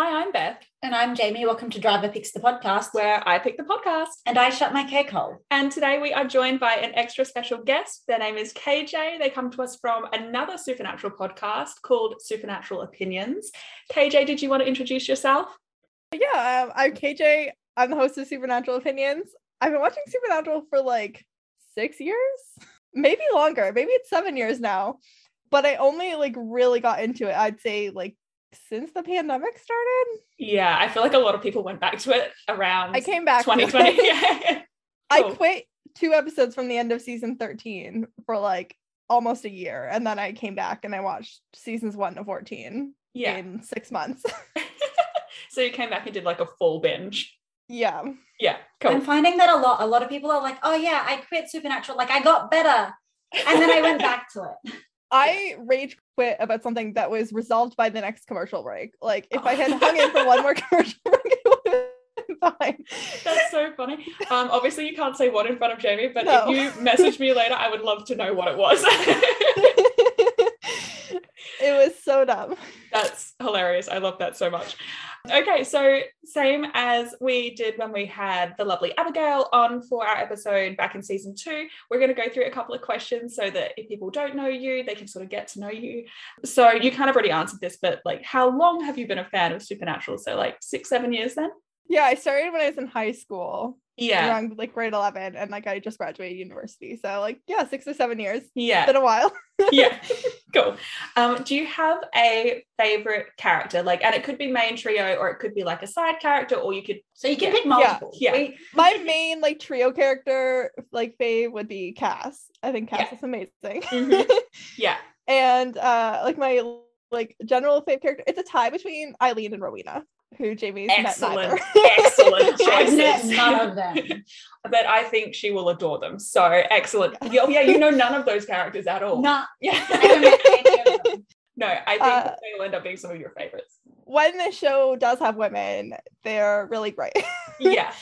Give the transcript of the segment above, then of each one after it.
Hi, I'm Beth, And I'm Jamie. Welcome to Driver Picks the podcast. where I pick the podcast. And I shut my cake hole. And today we are joined by an extra special guest. Their name is KJ. They come to us from another supernatural podcast called Supernatural Opinions. KJ, did you want to introduce yourself? Yeah, um, I'm KJ. I'm the host of Supernatural Opinions. I've been watching Supernatural for like six years, maybe longer. Maybe it's seven years now. But I only like really got into it, I'd say, like since the pandemic started. Yeah, I feel like a lot of people went back to it around I came back. 2020. Yeah. I quit two episodes from the end of season 13 for like almost a year. And then I came back and I watched seasons one to 14 Yeah. in six months. so you came back and did like a full binge. yeah. Yeah, cool. I'm finding that a lot. A lot of people are like, oh, yeah, I quit Supernatural. Like, I got better. And then I went back to it. I rage quit about something that was resolved by the next commercial break. Like if I had hung in for one more commercial break, it would have been fine. That's so funny. Um, obviously, you can't say what in front of Jamie, but No. if you message me later, I would love to know what it was. it was so dumb. That's hilarious. I love that so much. Okay, so same as we did when we had the lovely Abigail on for our episode back in season two, we're going to go through a couple of questions so that if people don't know you, they can sort of get to know you. So you kind of already answered this, but like, how long have you been a fan of Supernatural? So like six, seven years then? Yeah, I started when I was in high school, Yeah, around like grade 11, and like I just graduated university. So like yeah, six or seven years. yeah. it's Been a while. yeah cool um do you have a favorite character like and it could be main trio or it could be like a side character or you could So you can Yeah. pick multiple. Yeah. We- My main like trio character, like fave, would be Cass. I think Cass Yeah. is amazing. Mhm. yeah and uh like my like general fave character it's a tie between eileen and rowena who jamie's excellent met neither excellent I've met choices none of them. but i think she will adore them. So excellent. Oh yeah you know none of those characters at all. Nah, yeah. I haven't met any of them. no i think Uh, they will end up being some of your favorites. When the show does have women they're really great. Yeah.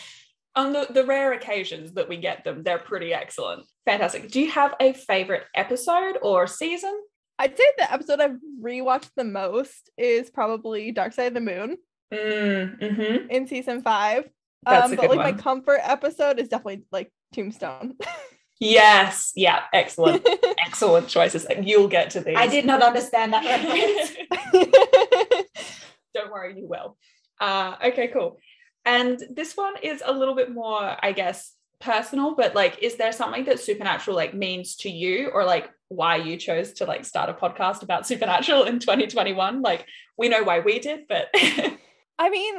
On the, the rare occasions that we get them they're pretty excellent. Fantastic. Do you have a favorite episode or season? I'd say the episode i've rewatched the most is probably dark side of the moon. Mm, mhm. in season five That's um a but good like one. my comfort episode is definitely like tombstone Yes. Yeah. Excellent. Excellent choices. And you'll get to these. I did not understand that reference. Don't worry, you will. Uh, okay, cool. And this one is a little bit more, I guess, personal, but like, is there something that supernatural like means to you or like why you chose to like start a podcast about supernatural in 2021? Like, we know why we did, but I mean,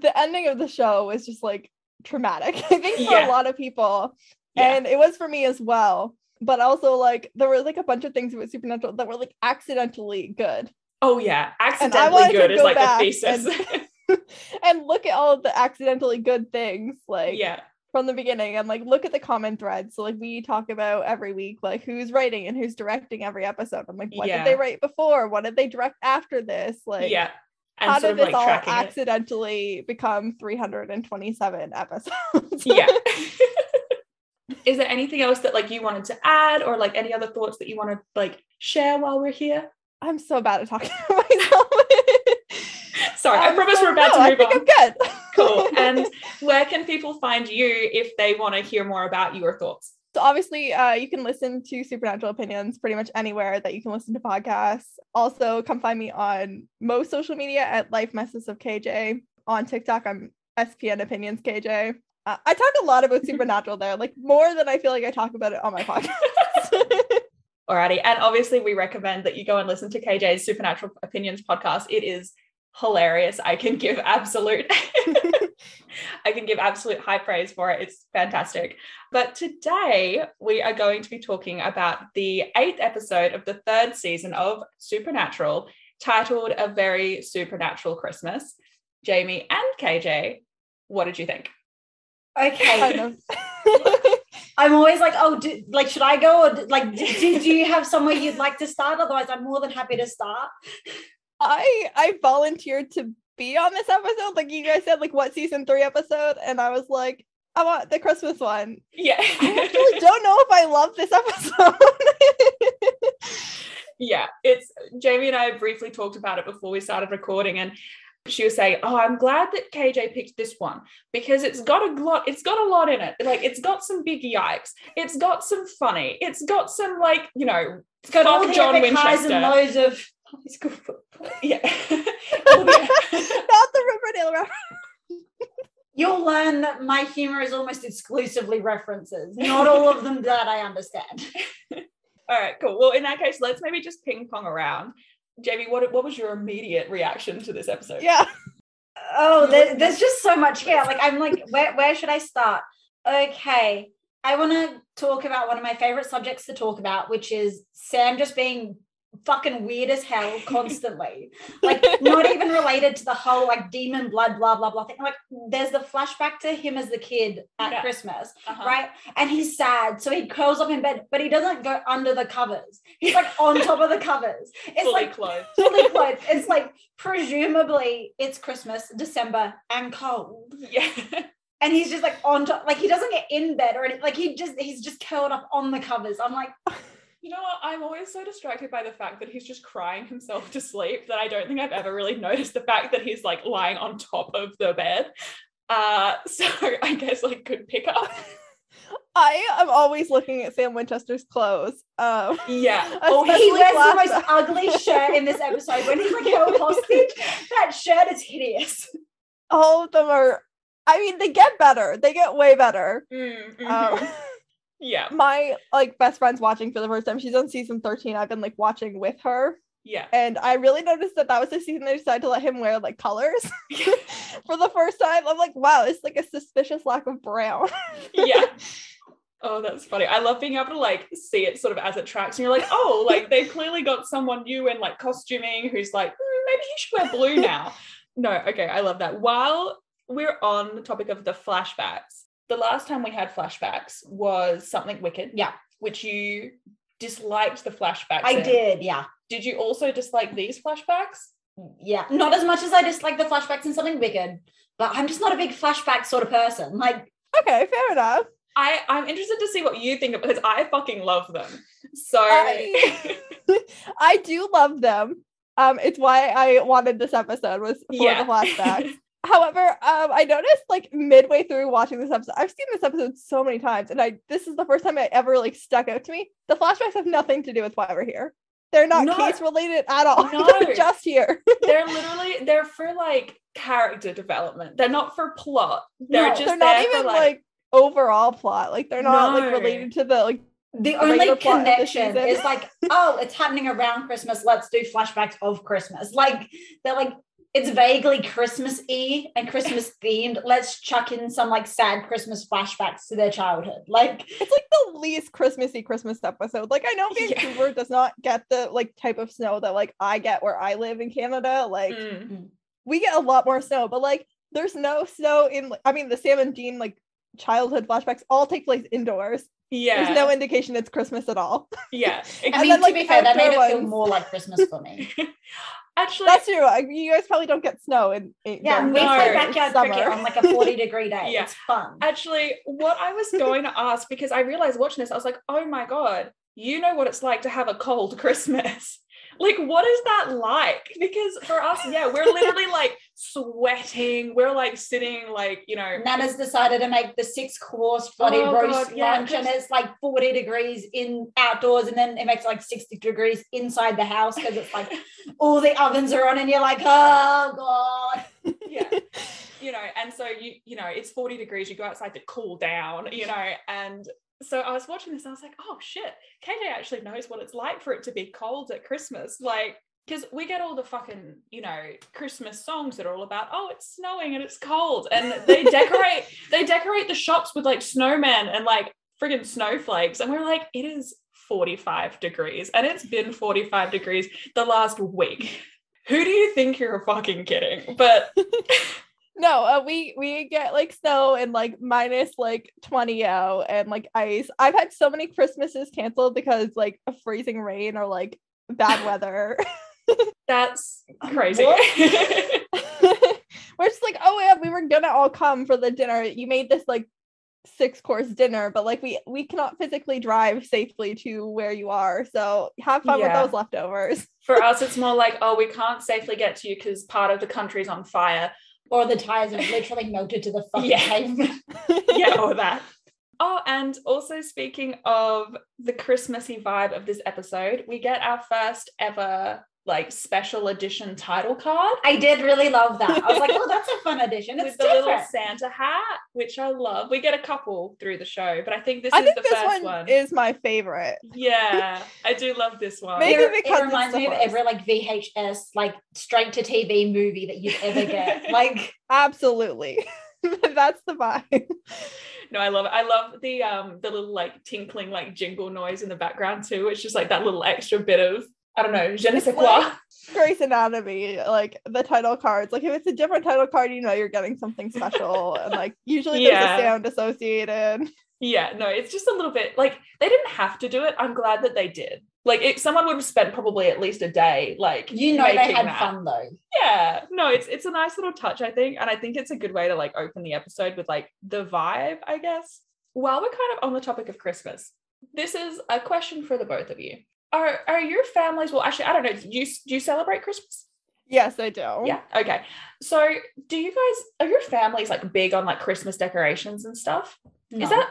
the ending of the show was just like traumatic. I think for Yeah. a lot of people. Yeah. And it was for me as well. But also like there were like a bunch of things about Supernatural that were like accidentally good. oh yeah, accidentally good is go like the back thesis. and look at all of the accidentally good things like yeah. from the beginning and like look at the common threads. So like we talk about every week like who's writing and who's directing every episode. I'm like, what Yeah. did they write before? What did they direct after this? Like yeah. And how did this like all tracking it. accidentally become 327 episodes? yeah is there anything else that like you wanted to add or like any other thoughts that you want to like share while we're here I'm so bad at talking about myself. sorry i Um, promise we're about no, to I move think on I'm good. cool and where can people find you if they want to hear more about your thoughts So obviously, uh, you can listen to Supernatural Opinions pretty much anywhere that you can listen to podcasts. Also, come find me on most social media at Life Messes of KJ. On TikTok, I'm SPN Opinions KJ. Uh, I talk a lot about Supernatural there, like more than I feel like I talk about it on my podcast. alrighty and obviously we recommend that you go and listen to kj's supernatural opinions podcast it is hilarious i can give absolute I can give absolute high praise for it. It's fantastic. But today we are going to be talking about the eighth episode of the third season of Supernatural, titled A Very Supernatural Christmas. Jamie and KJ, what did you think? Okay. kind of. I'm always like, oh, do, like, should I go? Or, like, do, do do you have somewhere you'd like to start? Otherwise, I'm more than happy to start. I I volunteered to be on this episode. Like you guys said, like what season three episode, and I was like, I want the Christmas one. Yeah. I actually don't know if I love this episode. yeah, it's Jamie and I briefly talked about it before we started recording, and she was saying, "Oh, I'm glad that KJ picked this one because it's got a lot. It's got a lot in it. Like it's got some big yikes. It's got some funny. It's got some like you know, It's got all John highs Winchester. and lows of high school football. yeah, All the- Not the Riverdale reference. You'll learn that my humor is almost exclusively references, not all of them that I understand. All right, cool. Well, in that case, let's maybe just ping pong around. Jamie, what what was your immediate reaction to this episode? Yeah. Oh, there, there's just so much here. Like, I'm like, where, where should I start? Okay. I want to talk about one of my favorite subjects to talk about, which is Sam just being fucking weird as hell constantly. like, not even related to the whole like demon blood, blah, blah, blah thing. Like, there's the flashback to him as the kid at Yeah. Christmas, Uh-huh. right? And he's sad. So he curls up in bed, but he doesn't go under the covers. He's like on top of the covers. It's Fully like clothed. fully clothed. It's like presumably it's Christmas, December, and cold. Yeah. And he's just like on top, like he doesn't get in bed or anything. Like he just he's just curled up on the covers. I'm like, You know what? I'm always so distracted by the fact that he's just crying himself to sleep that I don't think I've ever really noticed the fact that he's like lying on top of the bed. Uh, so I guess like good pickup. I am always looking at Sam Winchester's clothes. Um, Yeah. oh, he wears the most ugly shirt in this episode when he's like held hostage. That shirt is hideous. all of them are. I mean, they get better. They get way better. Mm, mhm. Um, yeah. my like best friend's watching for the first time. She's on season thirteen. I've been like watching with her, Yeah. and I really noticed that that was the season they decided to let him wear like colors for the first time. I'm like, wow, it's like a suspicious lack of brown. yeah. Oh, that's funny. I love being able to like see it sort of as it tracks, and you're like, oh, like they've clearly got someone new in like costuming who's like, "Hmm, maybe he should wear blue now. no, okay, I love that. While we're on the topic of the flashbacks, the last time we had flashbacks was something wicked. Yeah. which you disliked the flashbacks. I in. did, yeah. Did you also dislike these flashbacks? Yeah. Not as much as I dislike the flashbacks in something wicked, but I'm just not a big flashback sort of person. Like, okay, fair enough. I I'm interested to see what you think of because I fucking love them. So I- I do love them. Um, it's why I wanted this episode was for Yeah. the flashbacks. However, um, I noticed like midway through watching this episode, I've seen this episode so many times, and I this is the first time it ever like stuck out to me. The flashbacks have nothing to do with why we're here. They're not No. case related at all. No. They're just here. they're literally they're for like character development. They're not for plot. They're No, just they're not even for like, like, overall plot. Like they're not like related to the like the regular only plot of the connection season. is like, oh, it's happening around Christmas. Let's do flashbacks of Christmas. Like they're like, it's vaguely Christmas y and Christmas themed. Let's chuck in some like sad Christmas flashbacks to their childhood. Like, it's like the least Christmassy Christmas episode. Like I know Yeah. Vancouver does not get the like type of snow that like I get where I live in Canada. Like Mm, we get a lot more snow, but like there's no snow in I mean the Sam and Dean like childhood flashbacks all take place indoors. yeah. There's no indication it's Christmas at all. yeah. I And mean, then, to be fair, that made it outdoor feel more like Christmas for me. Actually, That's true. You guys probably don't get snow in, in Yeah, we the No. play summer. backyard cricket on like a 40 degree day. Yeah. It's fun. actually, what I was going to ask because I realized watching this, I was like, oh my god, you know what it's like to have a cold Christmas. Like, what is that like? Because for us, yeah, we're literally like sweating. We're like sitting, like you know, Nana's decided to make the six course bloody Oh, roast God, yeah, lunch, and it's like 40 degrees in outdoors, and then it makes like 60 degrees inside the house because it's like all the ovens are on, and you're like, oh god. yeah you know and so you you know it's 40 degrees you go outside to cool down you know and so i was watching this and i was like oh shit. Kj actually knows what it's like for it to be cold at christmas. Like because we get all the fucking you know christmas songs that are all about oh it's snowing and it's cold. And they decorate they decorate the shops with like snowmen and like friggin' snowflakes. And we're like it is 45 degrees and it's been 45 degrees the last week. Who do you think you're fucking kidding? But No, uh, we we get like snow and like minus like 20 out and like ice. I've had so many Christmases canceled because like of freezing rain or like bad weather. That's crazy. We're just like, oh yeah, we were gonna all come for the dinner. You made this like six course dinner, but like we we cannot physically drive safely to where you are. So have fun Yeah. with those leftovers. For us, it's more like, oh, we can't safely get to you because part of the country's on fire. Or the tires have literally melted to the fucking Yeah. pavement. yeah, or that. Oh, and also speaking of the Christmassy vibe of this episode, we get our first ever like special edition title card I did really love that. I was like, oh, that's a fun addition. It's with the little. Santa hat, which I love. We get a couple through the show, but I think this I is think the this first one, one. is my favorite. yeah, I do love this one. Maybe it, because it reminds me of every like VHS, like straight to TV movie that you'd ever get. like, Absolutely. That's the vibe. No, I love it. I love the um the little like tinkling like jingle noise in the background too. It's just like that little extra bit of I don't know, je ne sais quoi. Grey's Anatomy, like the title cards. Like if it's a different title card, you know you're getting something special, and like usually there's a sound associated. Yeah, no, it's just a little bit like they didn't have to do it. I'm glad that they did. Like if someone would have spent probably at least a day, like you know, they had that. fun though. Yeah, no, it's it's a nice little touch, I think, and I think it's a good way to like open the episode with like the vibe, I guess. While we're kind of on the topic of Christmas, this is a question for the both of you. Are are your families? Well, actually, I don't know. Do you do you celebrate Christmas? Yes, I do. Yeah. Okay. So, do you guys are your families like big on like Christmas decorations and stuff? Is that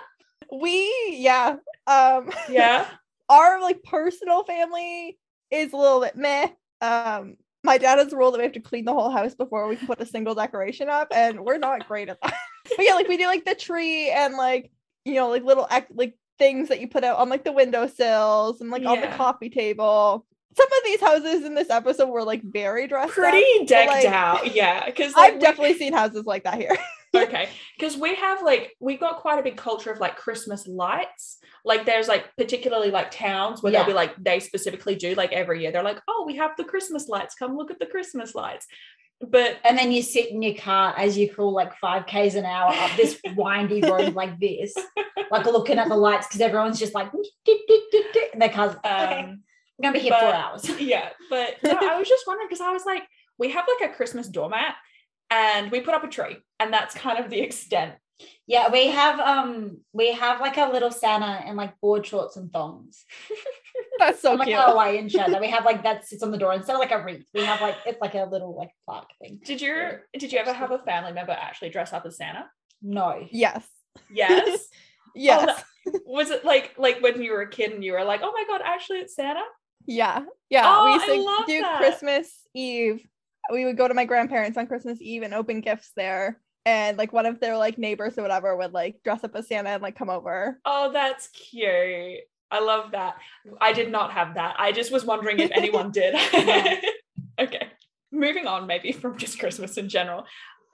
We yeah. Um yeah? our like personal family is a little bit meh. Um my dad has a rule that we have to clean the whole house before we can put a single decoration up, and we're not great at that. but yeah, like we do like the tree and like you know like little ec- like things that you put out on like the windowsills and like on the coffee table. Some of these houses in this episode were like very dressed up. Pretty decked like, out. Yeah. Because I've definitely seen houses like that here. okay because we have like we got quite a big culture of like christmas lights like there's like particularly like towns where Yeah. they'll be like they specifically do like every year they're like oh we have the christmas lights come look at the christmas lights but And then you sit in your car as you crawl like five Ks an hour up this windy road like this, like looking at the lights because everyone's just like, and their cars, I'm um going to be here but- four hours. yeah but no, i was just wondering because i was like we have like a christmas doormat and we put up a tree and that's kind of the extent Yeah, we have um we have like a little Santa in like board shorts and thongs. That's so And, like cute. a Hawaiian shirt that we have like that sits on the door instead of like a wreath. We have like it's like a little like plaque thing. did you did you ever have a family member actually dress up as santa No. yes. yes Yes. Oh, was it like like when you were a kid and you were like oh my god actually it's santa Yeah, yeah. Oh, we used I to love do that. Christmas Eve. We would go to my grandparents on Christmas Eve and open gifts there. And like one of their like neighbors or whatever would like dress up as Santa and like come over. Oh, that's cute. I love that. I did not have that. I just was wondering if anyone did. okay. Moving on, maybe from just Christmas in general.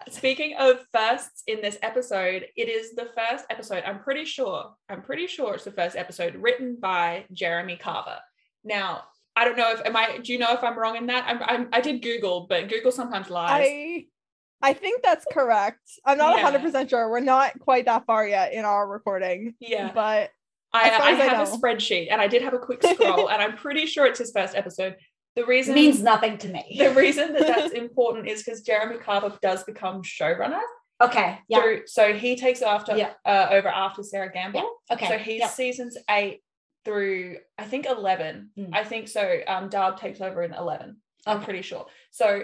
Speaking of firsts in this episode, it is the first episode. I'm pretty sure, I'm pretty sure it's the first episode written by Jeremy Carver. Now, I don't know if am I do you know if I'm wrong in that? I'm, I'm I did Google, but Google sometimes lies. I I think that's correct. I'm not Yeah. 100% sure. We're not quite that far yet in our recording. yeah. But I, I I have a spreadsheet and I did have a quick scroll and I'm pretty sure it's his first episode. The It reason means nothing to me. the reason that that's important is because Jeremy Carver does become showrunner. Okay. Yeah. through- so he takes after Yeah. uh, over after Sera Gamble. Okay. So he's yeah. seasons eight through I think eleven. Mm. I think so. Um, Dabb takes over in eleven. I'm pretty sure. So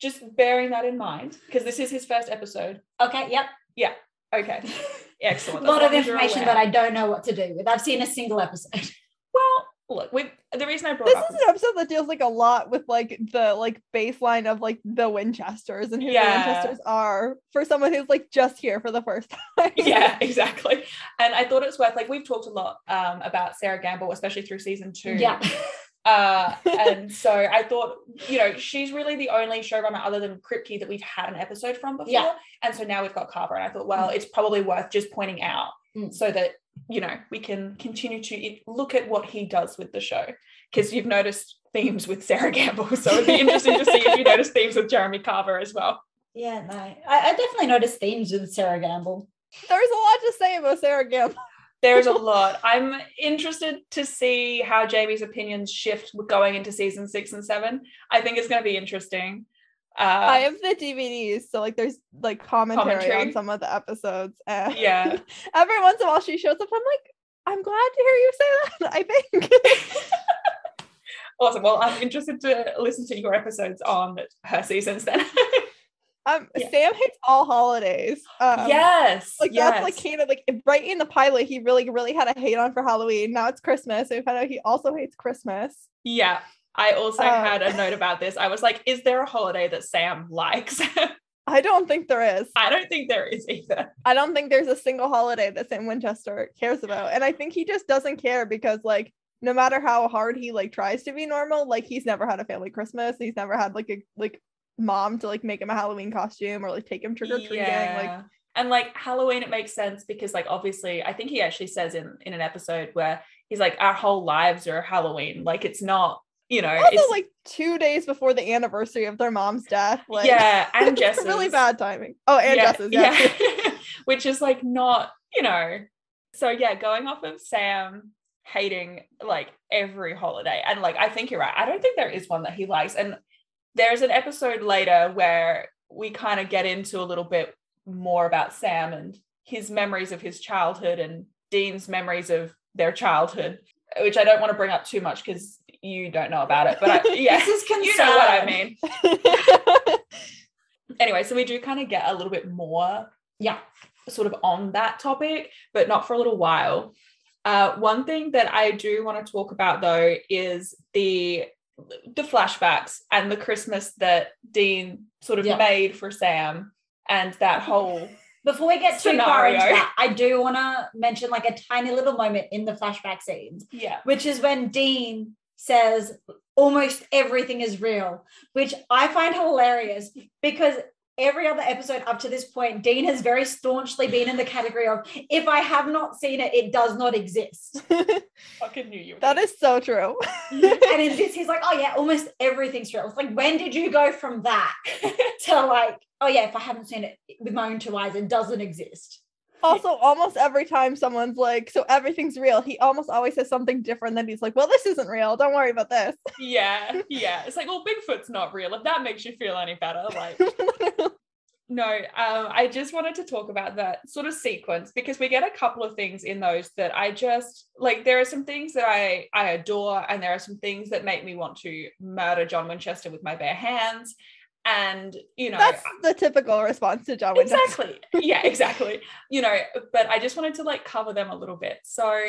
just bearing that in mind because this is his first episode. Okay. Yep. Yeah. Okay, excellent. A lot of long as you're information that I don't know what to do with. I've seen a single episode. well look. We the reason I brought this up This is an episode that deals like a lot with like the like baseline of like the Winchesters and who Yeah. the Winchesters are for someone who's like just here for the first time. yeah exactly and i thought it's worth like we've talked a lot um, about sera gamble especially through season two Yeah. uh, and so i thought you know she's really the only showrunner other than kripke that we've had an episode from before Yeah. and so now we've got carver and i thought well it's probably worth just pointing out Mm. so that you know we can continue to look at what he does with the show because you've noticed themes with sera gamble so it'd be interesting to see if you notice themes with jeremy carver as well Yeah. No. I, I definitely noticed themes with Sera Gamble. There's a lot to say about Sera Gamble. There's a lot. I'm interested to see how Jamie's opinions shift going into season six and seven. I think it's going to be interesting. Uh, I have the DVDs, so like there's like commentary, Commentary? on some of the episodes. And Yeah. every once in a while she shows up. I'm like, I'm glad to hear you say that. I think. awesome. Well, I'm interested to listen to your episodes on her seasons then. Um, Yeah. Sam hates all holidays. Um, yes. Like yes. that's like kind of like right in the pilot, he really, really had a hate on for Halloween. Now it's Christmas. So we found out he also hates Christmas. Yeah. I also Um, had a note about this. I was like, is there a holiday that Sam likes? I don't think there is. I don't think there is either. I don't think there's a single holiday that Sam Winchester cares about. And I think he just doesn't care because like no matter how hard he like tries to be normal, like he's never had a family Christmas. He's never had like a like mom to like make him a Halloween costume or like take him trick or treating. Like and like Halloween, it makes sense because like obviously, I think he actually says in in an episode where he's like, our whole lives are Halloween. Like it's not, you know, also it's like two days before the anniversary of their mom's death. Like yeah, and Jess's really bad timing. Oh, and yeah, Jess's, yeah. yeah. which is like not, you know. So yeah, going off of Sam hating like every holiday, and like I think you're right. I don't think there is one that he likes, and there's an episode later where we kind of get into a little bit more about Sam and his memories of his childhood and Dean's memories of their childhood, which I don't want to bring up too much because you don't know about it. But I, yeah, you know what I mean. Anyway, so we do kind of get a little bit more Yeah. sort of on that topic, but not for a little while. Uh, one thing that I do want to talk about though is the the flashbacks and the Christmas that Dean sort of Yeah. made for Sam and that whole Before we get too far into that, I do want to mention like a tiny little moment in the flashback scenes, yeah which is when Dean says almost everything is real, which I find hilarious because every other episode up to this point, Dean has very staunchly been in the category of if I have not seen it, it does not exist. fucking knew you. were that gonna- is so true. and in this, he's like, oh yeah, almost everything's real. It's like, when did you go from that to like, oh yeah, if I haven't seen it with my own two eyes, it doesn't exist. Also, almost every time someone's like, so everything's real, he almost always says something different. Then he's like, well, this isn't real. Don't worry about this. yeah, yeah. It's like, well, Bigfoot's not real. If that makes you feel any better, like No, um, I just wanted to talk about that sort of sequence because we get a couple of things in those that I just like. There are some things that I I adore, and there are some things that make me want to murder John Winchester with my bare hands. And you know, That's the typical response to John Winchester. exactly, yeah, exactly. You know, but I just wanted to like cover them a little bit. So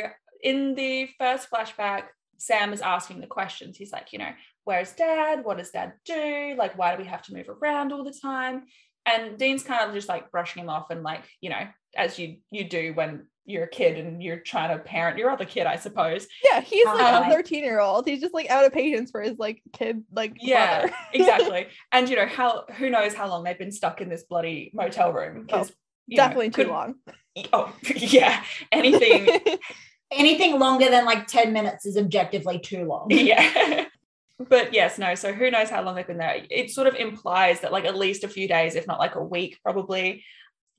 in the first flashback, Sam is asking the questions. He's like, you know, where's Dad? What does Dad do? Like, why do we have to move around all the time? and Dean's kind of just like brushing him off and like you know as you you do when you're a kid and you're trying to parent your other kid I suppose Yeah, he's like Um, a 13 year old. He's just like out of patience for his like kid, like yeah exactly and you know how who knows how long they've been stuck in this bloody motel room because Definitely too long. oh yeah anything Anything longer than like 10 minutes is objectively too long. yeah but yes no so who knows how long they've been there it sort of implies that like at least a few days if not like a week probably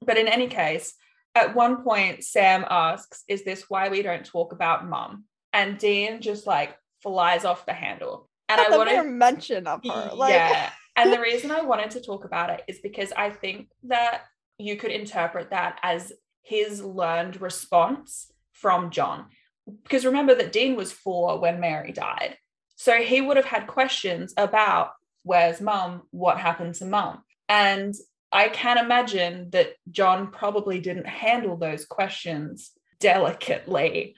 but in any case at one point sam asks is this why we don't talk about mum and dean just like flies off the handle and i wanted mere mention of her. Like, yeah. and the reason I wanted to talk about it is because I think that you could interpret that as his learned response from John. Because remember that Dean was four when Mary died. So he would have had questions about where's mum? What happened to mum? And I can imagine that John probably didn't handle those questions delicately.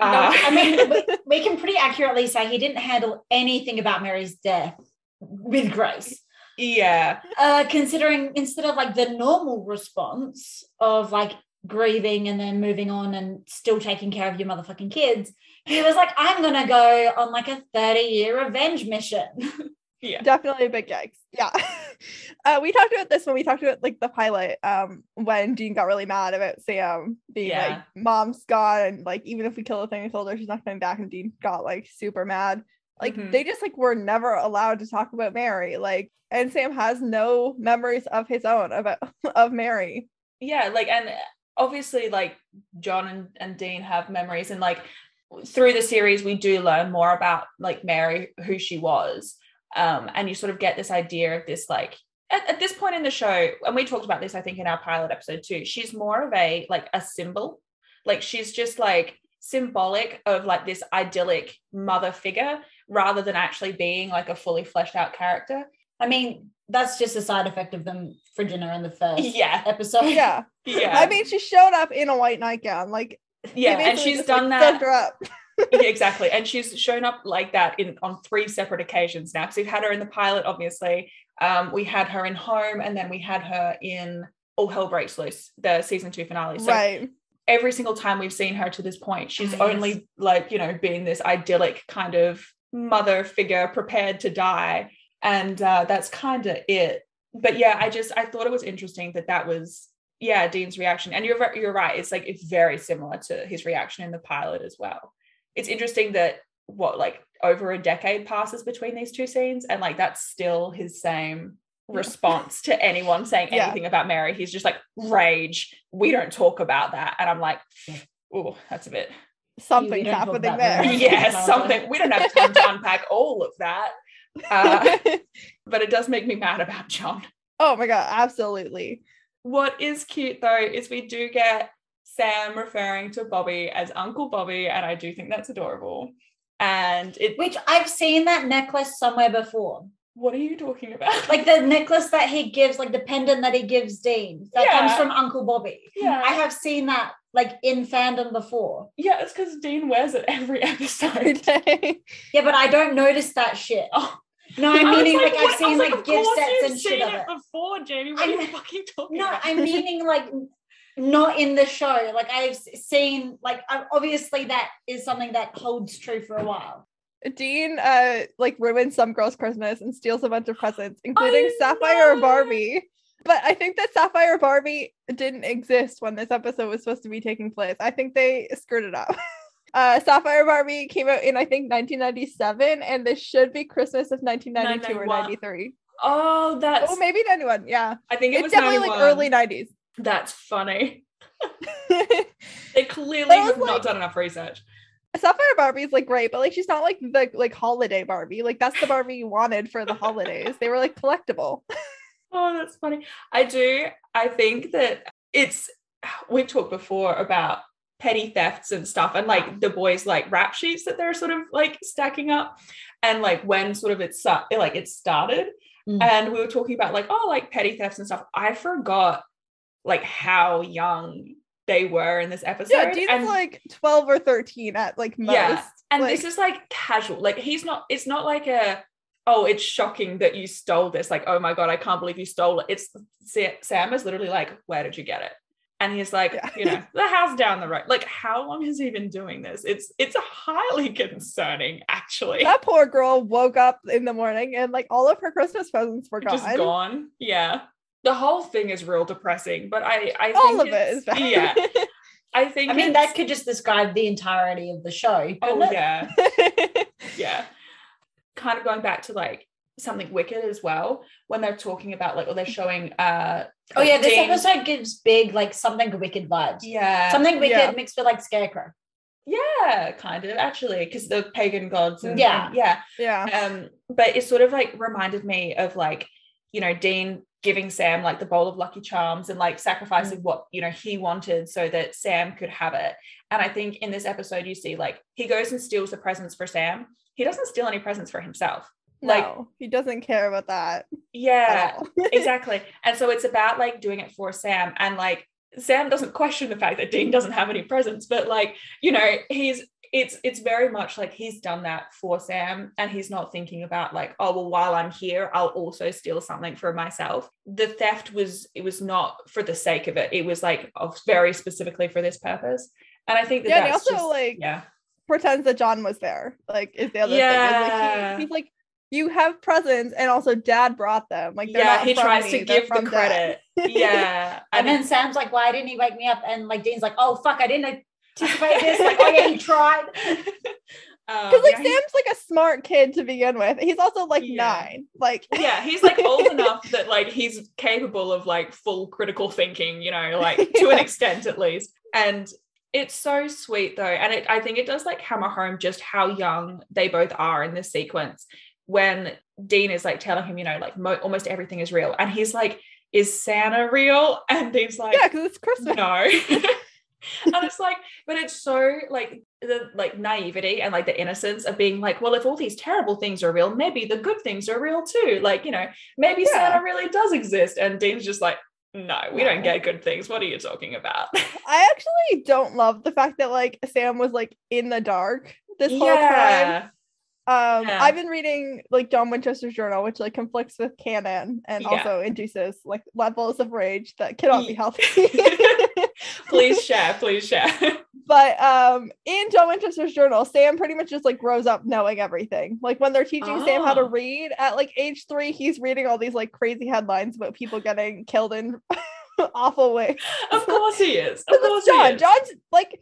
No, Uh, I mean, we, we can pretty accurately say he didn't handle anything about Mary's death with grace. yeah. Uh, considering instead of like the normal response of like grieving and then moving on and still taking care of your motherfucking kids, he was like, I'm gonna go on like a 30 year revenge mission. Yeah. definitely a big yikes. Yeah. uh, we talked about this when we talked about like the pilot, um, when Dean got really mad about Sam being Yeah. like, mom's gone, and like even if we kill the thing we told her she's not coming back, and Dean got like super mad. Like Mhm. they just like were never allowed to talk about Mary. Like, and Sam has no memories of his own about of Mary. yeah like and obviously like john and, and dean have memories and like through the series we do learn more about like mary who she was um and you sort of get this idea of this like at, at this point in the show, and we talked about this, I think, in our pilot episode too, she's more of a like a symbol. Like she's just like symbolic of like this idyllic mother figure rather than actually being like a fully fleshed out character. I mean, that's just a side effect of them fridging her in the first Yeah. episode. Yeah. Yeah. I mean, she showed up in a white nightgown. Like, yeah. And she's just, done like, that. Soaked her up. yeah, exactly. And she's shown up like that in on three separate occasions now. Because we've had her in the pilot, obviously. Um, we had her in Home, and then we had her in All Hell Breaks Loose, the season two finale. So right. every single time we've seen her to this point, she's Oh, yes. only like, you know, being this idyllic kind of mother figure prepared to die. And uh, that's kind of it. But yeah, I just, I thought it was interesting that that was, yeah, Dean's reaction. And you're, you're right. It's like, it's very similar to his reaction in the pilot as well. It's interesting that what, like over a decade passes between these two scenes. And like, that's still his same response to anyone saying Yeah. anything about Mary. He's just like, rage. We don't talk about that. And I'm like, oh, that's a bit, Something's happening there. yeah, something. We don't have time to unpack all of that. Uh, but it does make me mad about John. oh my god, absolutely. What is cute though is we do get Sam referring to Bobby as Uncle Bobby, and I do think that's adorable. And it, Which I've seen that necklace somewhere before. what are you talking about? Like the necklace that he gives, like the pendant that he gives Dean, that Yeah. comes from Uncle Bobby. yeah, I have seen that like in fandom before. yeah, it's because Dean wears it every Every episode. Yeah, but I don't notice that shit. Oh. No, I I'm was meaning like, what? I've seen was like, gift course sets you've and shit seen of it. before, Jamie. What are you fucking talking No, about? No, I'm meaning like not in the show. Like I've seen like obviously that is something that holds true for a while. Dean uh like ruins some girl's Christmas and steals a bunch of presents, including I Sapphire know. Barbie. But I think that Sapphire Barbie didn't exist when this episode was supposed to be taking place. I think they screwed it up. Uh, Sapphire Barbie came out in I think 1997, and this should be Christmas of 1992 or 93. oh, that's. Oh, maybe 91. Yeah, I think it it's was definitely like early 90s. That's funny. They clearly But I was have not done enough research. Sapphire Barbie is like great, but like she's not like the like holiday Barbie. Like that's the Barbie you wanted for the holidays. They were like collectible. Oh, that's funny. I do. I think that it's we've talked before about petty thefts and stuff and like the boys like rap sheets that they're sort of like stacking up and like when sort of it's like it started Mm. and we were talking about like oh like petty thefts and stuff i forgot like how young they were in this episode Yeah, Dean's and like 12 or 13 at like most. Yeah, and Like- this is like casual like he's not it's not like a oh it's shocking that you stole this like oh my god i can't believe you stole it it's sam is literally like where did you get it and he's like Yeah. you know the house down the road like how long has he been doing this it's it's highly concerning actually that poor girl woke up in the morning and like all of her Christmas presents were gone. just gone yeah the whole thing is real depressing but i i think All of it it's- bad. yeah i think I mean, that could just describe the entirety of the show. oh it? yeah yeah kind of going back to like something wicked as well when they're talking about like or they're showing uh Oh yeah, this Dean- episode gives big like something wicked vibes. yeah Something wicked Yeah. mixed with like scarecrow. yeah kind of actually because the pagan gods and Yeah. and- yeah yeah. um but it sort of like reminded me of like you know dean giving sam like the bowl of lucky charms and like sacrificing Mm. what you know he wanted so that sam could have it. And i think in this episode you see like he goes and steals the presents for sam. He doesn't steal any presents for himself. Like no, he doesn't care about that yeah exactly. And so it's about like doing it for sam and like sam doesn't question the fact that dean doesn't have any presents but like you know he's it's it's very much like he's done that for sam and he's not thinking about like oh well while i'm here i'll also steal something for myself the theft was it was not for the sake of it it was like oh, very specifically for this purpose and i think that yeah, that's also just- like yeah pretends that John was there. Like, is the other Yeah. thing. Like he, he's like, you have presents, and also Dad brought them. Like, they're yeah he tries me, to give the credit. Dad. Credit yeah And then Sam's like, "Why didn't he wake me up?" And like Dean's like, "Oh fuck, I didn't anticipate this." Like, "Oh yeah, he tried." Um, Because like yeah, Sam's like a smart kid to begin with. He's also like Yeah. nine. Like yeah he's like old enough that like he's capable of like full critical thinking you know like to an extent at least and it's so sweet though and it, i think it does like hammer home just how young they both are in this sequence when Dean is like telling him, you know, like mo- almost everything is real. And he's like, is Santa real? And Dean's like, yeah, because it's Christmas. no. and it's like, but it's so like the like naivety and like the innocence of being like, well, if all these terrible things are real, maybe the good things are real too. Like, you know, maybe Yeah. Santa really does exist. And Dean's just like, no, we don't get good things. What are you talking about? I actually don't love the fact that like Sam was like in the dark this whole time. Um, Yeah. I've been reading like John Winchester's journal, which like conflicts with canon and Yeah. also induces like levels of rage that cannot be healthy. please share, please share. but um, in John Winchester's journal, Sam pretty much just like grows up knowing everything. Like when they're teaching Sam how to Oh. read at like age three, he's reading all these like crazy headlines about people getting killed in awful ways. of course he is. Of course John. he is. John's like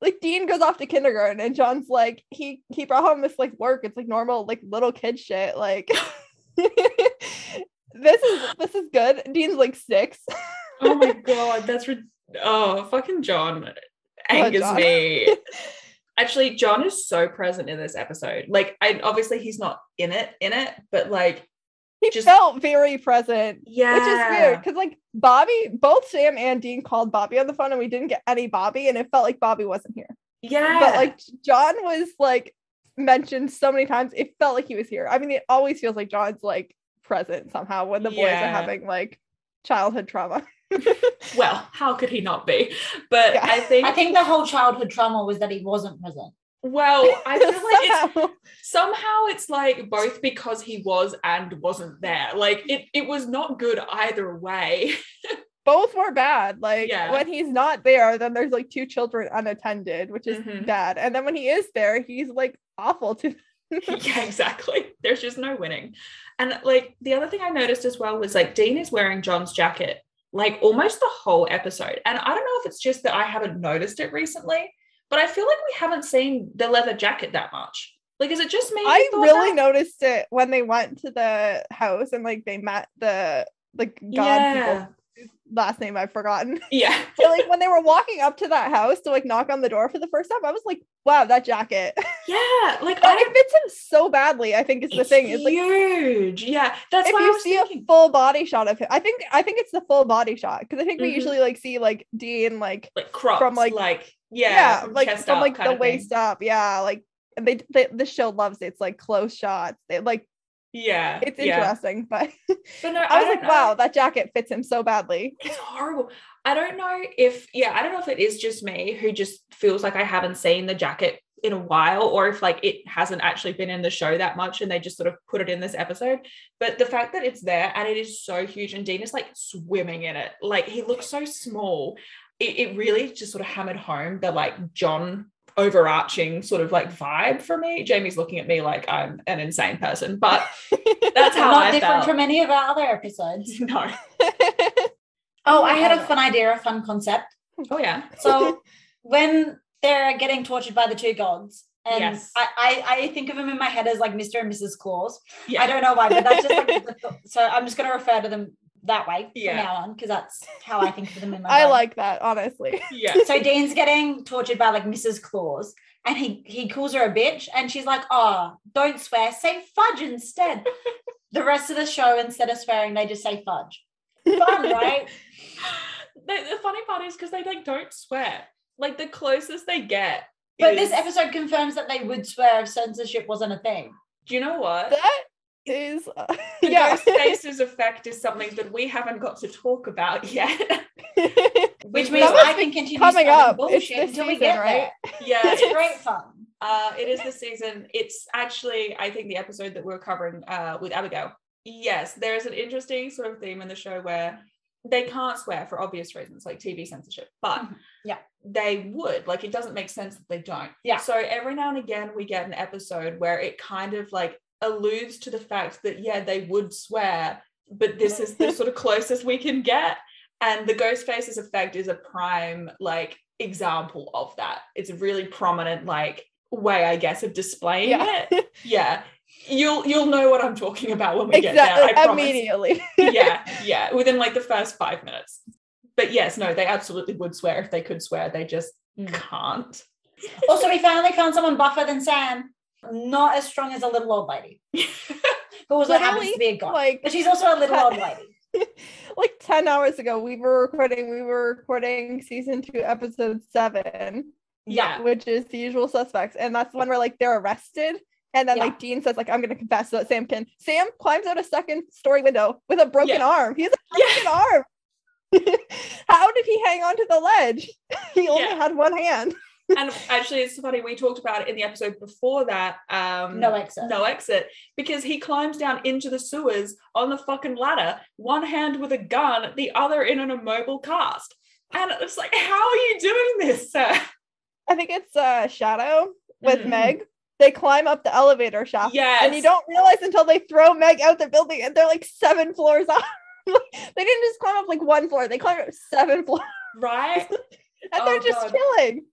like Dean goes off to kindergarten and John's like he he brought home this like work. It's like normal like little kid shit. Like this is this is good. Dean's like six. oh my god, that's rid- oh fucking John angers John. me. Actually, John is so present in this episode. Like, I obviously he's not in it, in it, but like, he Just- felt very present. yeah, Which is weird because like Bobby, both Sam and Dean called Bobby on the phone and we didn't get any Bobby, and it felt like Bobby wasn't here. Yeah, But like John was like mentioned so many times, it felt like he was here. I mean, it always feels like John's like present somehow when the boys Yeah. are having like childhood trauma. well, how could he not be? But Yeah. I think, I think the whole childhood trauma was that he wasn't present. Well, I feel like it's Somehow. somehow it's like both because he was and wasn't there. Like it, it was not good either way. both were bad. Like Yeah. when he's not there, then there's like two children unattended, which is Mhm. bad. And then when he is there, he's like awful to yeah, exactly. There's just no winning. And like the other thing I noticed as well was like Dean is wearing John's jacket like almost the whole episode. And I don't know if it's just that I haven't noticed it recently, but I feel like we haven't seen the leather jacket that much. Like, is it just me? I really that? noticed it when they went to the house and like they met the like god Yeah. people last name I've forgotten. Yeah. But like when they were walking up to that house to like knock on the door for the first time, I was like, wow, that jacket. Yeah. Like, I it fits him so badly, I think is the it's thing. Like huge. yeah. That's if why I you see thinking. a full body shot of him, I think I think it's the full body shot because I think we Mhm. usually like see like Dean like like crops, from, like- like, yeah, yeah, from like from like the of thing. waist up, yeah, like and they, they this show loves it. It's like close shots. They like Yeah, it's yeah. interesting, but But no, I was like, know. wow, that jacket fits him so badly. it's horrible. I don't know if, yeah, I don't know if it is just me who just feels like I haven't seen the jacket in a while, or if like it hasn't actually been in the show that much and they just sort of put it in this episode. But the fact that it's there and it is so huge, and Dean is like swimming in it, like he looks so small. It, it really just sort of hammered home the like John overarching sort of like vibe for me. Jamie's looking at me like I'm an insane person, but that's how Not I different felt. from any of our other episodes. no. Oh, I had a fun idea, a fun concept. Oh yeah. So when they're getting tortured by the two gods, and Yes. I, I, I think of them in my head as like Mr. and Mrs. Claus. Yeah. I don't know why, but that's just like so I'm just gonna refer to them that way Yeah. from now on because that's how I think of them in my I brain. like that, honestly. Yeah. so Dean's getting tortured by like Mrs. Claus, and he he calls her a bitch, and she's like, "Oh, don't swear, say fudge instead." the rest of the show, instead of swearing, they just say fudge. Fun, right? the, the funny part is because they like don't swear. Like the closest they get. But is- this episode confirms that they would swear if censorship wasn't a thing. Do you know what? That is, uh, The yeah. Ghostfacers effect is something that we haven't got to talk about yet. Which means. I can continue coming up. Bullshit until we get right? there. yeah, It's great fun. Uh, it is the season. It's actually, I think, the episode that we're covering uh, with Abigail. Yes, there is an interesting sort of theme in the show where they can't swear for obvious reasons, like TV censorship, but Mhm. Yeah. they would. Like, it doesn't make sense that they don't. Yeah. So every now and again, we get an episode where it kind of like alludes to the fact that, yeah, they would swear, but this is the sort of closest we can get. And the Ghostfacers effect is a prime, like, example of that. It's a really prominent, like, way, I guess, of displaying Yeah. it. Yeah. You'll you'll know what I'm talking about when we get there. I exactly. Immediately. yeah, yeah, within like the first five minutes. But yes, no, they absolutely would swear if they could swear. They just Mm. can't. Also, we finally found someone buffer than Sam. Not as strong as a little old lady. who also happens to be a god. like- but she's also a little old lady. like 10 hours ago we were recording we were recording season two episode seven Yeah. which is the usual suspects and that's the one where like they're arrested and then Yeah. like dean says like i'm gonna confess so that sam can sam climbs out a second story window with a broken Yeah. arm he has a Yeah. broken arm how did he hang onto the ledge he only Yeah. had one hand and actually it's funny we talked about it in the episode before that um No exit. no exit because he climbs down into the sewers on the fucking ladder one hand with a gun the other in an immobile cast and it's like how are you doing this sir i think it's uh shadow with Mhm. meg they climb up the elevator shaft yes and you don't realize until they throw Meg out the building and they're like seven floors up. they didn't just climb up like one floor, they climbed up seven floors right and Oh, they're just God. chilling.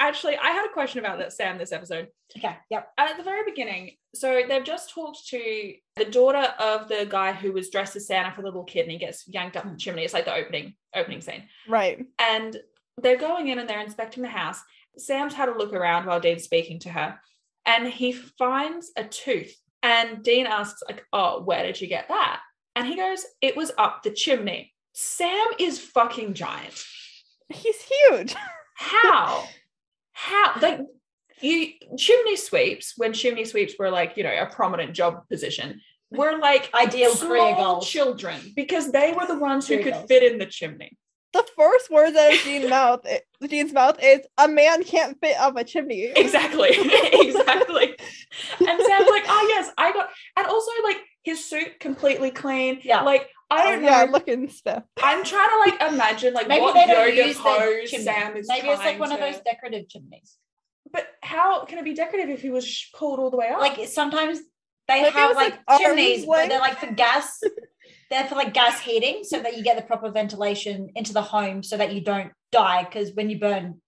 Actually i had a question about that sam this episode Okay. Yep. at the very beginning so they've just talked to the daughter of the guy who was dressed as santa for the little kid and he gets yanked up the chimney it's like the opening opening scene Right. and they're going in and they're inspecting the house. Sam's had a look around while Dean's speaking to her, and he finds a tooth. And Dean asks, like, "Oh, where did you get that?" And he goes, "It was up the chimney." Sam is fucking giant. He's huge. How? How? Like you chimney sweeps when chimney sweeps were like you know a prominent job position were like Ideal career small goals. children because they were the ones who Career could fit in the chimney. The first words out of Dean's mouth, eh, it- Dean's mouth is a man can't fit up a chimney. Exactly. exactly. And Sam's like, oh yes, I got and also like his suit completely clean. Yeah. Like I oh, don't Oh, yeah, know. looking stuff. I'm trying to like imagine like Maybe what they don't yoga use pose chimney. Sam is Maybe it's like trying one of those decorative chimneys. But how can it be decorative if he was sh- pulled all the way up? Like sometimes they Maybe have like, like, chimneys, but they're like for gas. they're for like gas heating, so that you get the proper ventilation into the home, so that you don't die. Because when you burn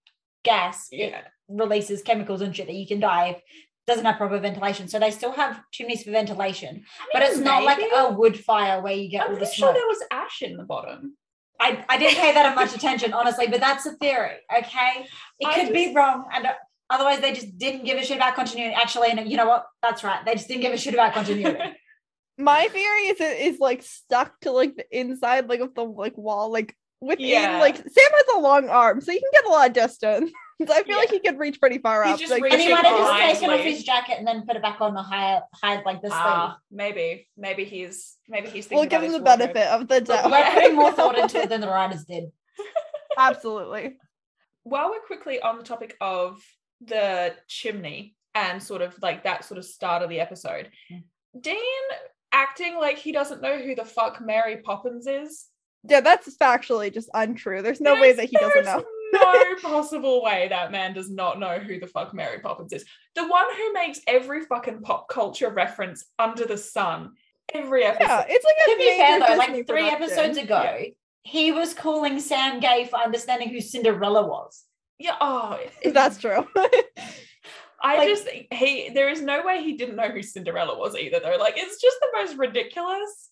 gas, it releases chemicals and shit that you can die if it doesn't have proper ventilation. So they still have chimneys for ventilation, but it's not like a wood fire where you get I'm all the pretty sure there was ash in the bottom. I, I didn't pay that much attention, honestly, but that's a theory, okay? It I could be wrong, and uh, otherwise they just didn't give a shit about continuity. Actually, and you know what? That's right. They just didn't give a shit about continuity. My theory is it is like stuck to like the inside like of the like wall, like within Yeah. like Sam has a long arm, so he can get a lot of distance. So I feel like he could reach pretty far He's up. just like, and he Reaching might have just taken off his jacket and then put it back on the hide, hide like this sleeve. Ah, maybe, maybe he's maybe he's. we'll give him the wardrobe. benefit of the doubt. We're putting more thought into it than the writers did. Absolutely. while we're quickly on the topic of the chimney and sort of like that sort of start of the episode, Mm. Dean acting like he doesn't know who the fuck Mary Poppins is. Yeah, that's factually just untrue. There's no way that he doesn't know. No possible way that man does not know who the fuck Mary Poppins is. The one who makes every fucking pop culture reference under the sun. Every episode. Yeah, it's like a To be fair though, Disney like three production. episodes ago, Yeah. he was calling Sam gay for understanding who Cinderella was. Yeah. Oh, it- That's true. I Like- just think he there is no way he didn't know who Cinderella was either though. Like it's just the most ridiculous.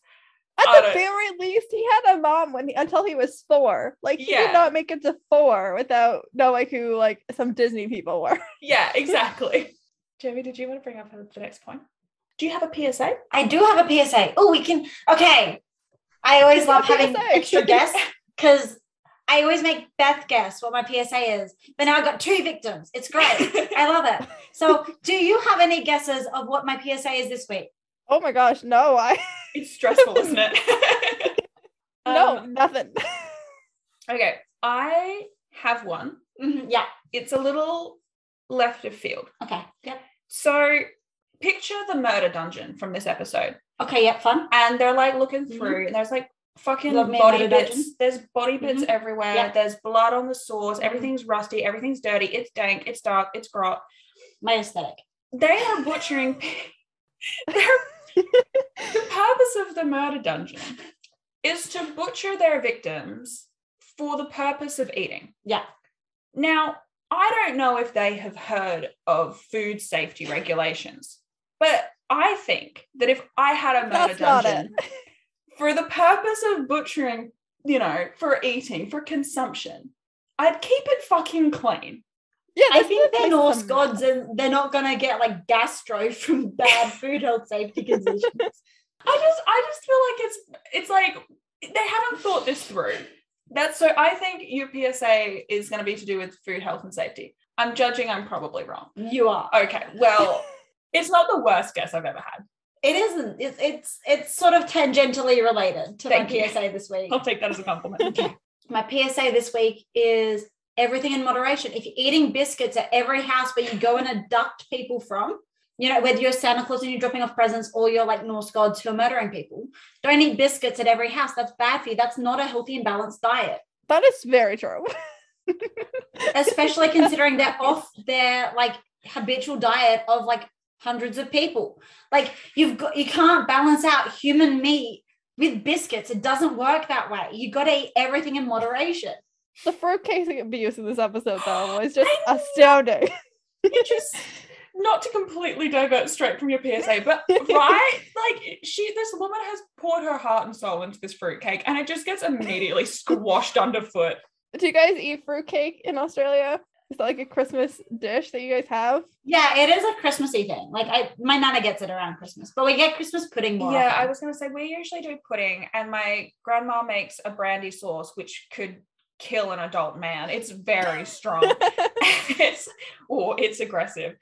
At uh, the don't- very least, he had a mom when he, until he was four. Like he Yeah. did not make it to four without knowing who like some Disney people were. Yeah, exactly. Jamie, did you want to bring up the next point? Do you have a PSA? I do have a PSA. Oh, we can. Okay. I always What's love having PSA? extra guests because I always make Beth guess what my PSA is. But now I've got two victims. It's great. I love it. So, do you have any guesses of what my PSA is this week? Oh my gosh, no, I It's stressful, isn't it? no Um, nothing. okay, I have one. Mhm, Yeah. It's a little left of field. Okay. Yep. So picture the murder dungeon from this episode. Okay. Yep. Fun. And they're like looking Mhm. through, and there's like fucking Love body murder bits. dungeon. There's body bits Mhm. everywhere. Yeah. There's blood on the saws. Mhm. Everything's rusty. Everything's dirty. It's dank. It's dark. It's grot. My aesthetic. They are butchering. They're the purpose of the murder dungeon is to butcher their victims for the purpose of eating. Yeah. Now, I don't know if they have heard of food safety regulations, but I think that if I had a murder That's dungeon for the purpose of butchering, you know, for eating, for consumption, I'd keep it fucking clean. Yeah, I think they're Norse gods and they're not gonna get like gastro from bad food health safety conditions. I just I just feel like it's it's like they haven't thought this through. That's so I think your PSA is going to be to do with food health and safety. I'm judging I'm probably wrong. You are. Okay, well, it's not the worst guess I've ever had. It isn't. It's it's it's sort of tangentially related to Thank my you. PSA this week. I'll take that as a compliment. Okay. My PSA this week is everything in moderation. If you're eating biscuits at every house where you go and abduct people from, you know, whether you're Santa Claus and you're dropping off presents or you're like Norse gods who are murdering people, don't eat biscuits at every house. That's bad for you. That's not a healthy and balanced diet, That is very true. especially considering they're off their like habitual diet of like hundreds of people. Like you've got, you can't balance out human meat with biscuits. It doesn't work that way. You've got to eat everything in moderation. The fruitcake abuse in this episode, though, was just astounding. it just not to completely divert straight from your PSA, but right, like she, this woman has poured her heart and soul into this fruitcake, and it just gets immediately squashed underfoot. Do you guys eat fruitcake in Australia? Is that like a Christmas dish that you guys have? Yeah, it is a Christmassy thing. Like I, my nana gets it around Christmas, but we get Christmas pudding more. Yeah, often. I was gonna say we usually do pudding, and my grandma makes a brandy sauce which could kill an adult man. It's very strong. it's or it's aggressive.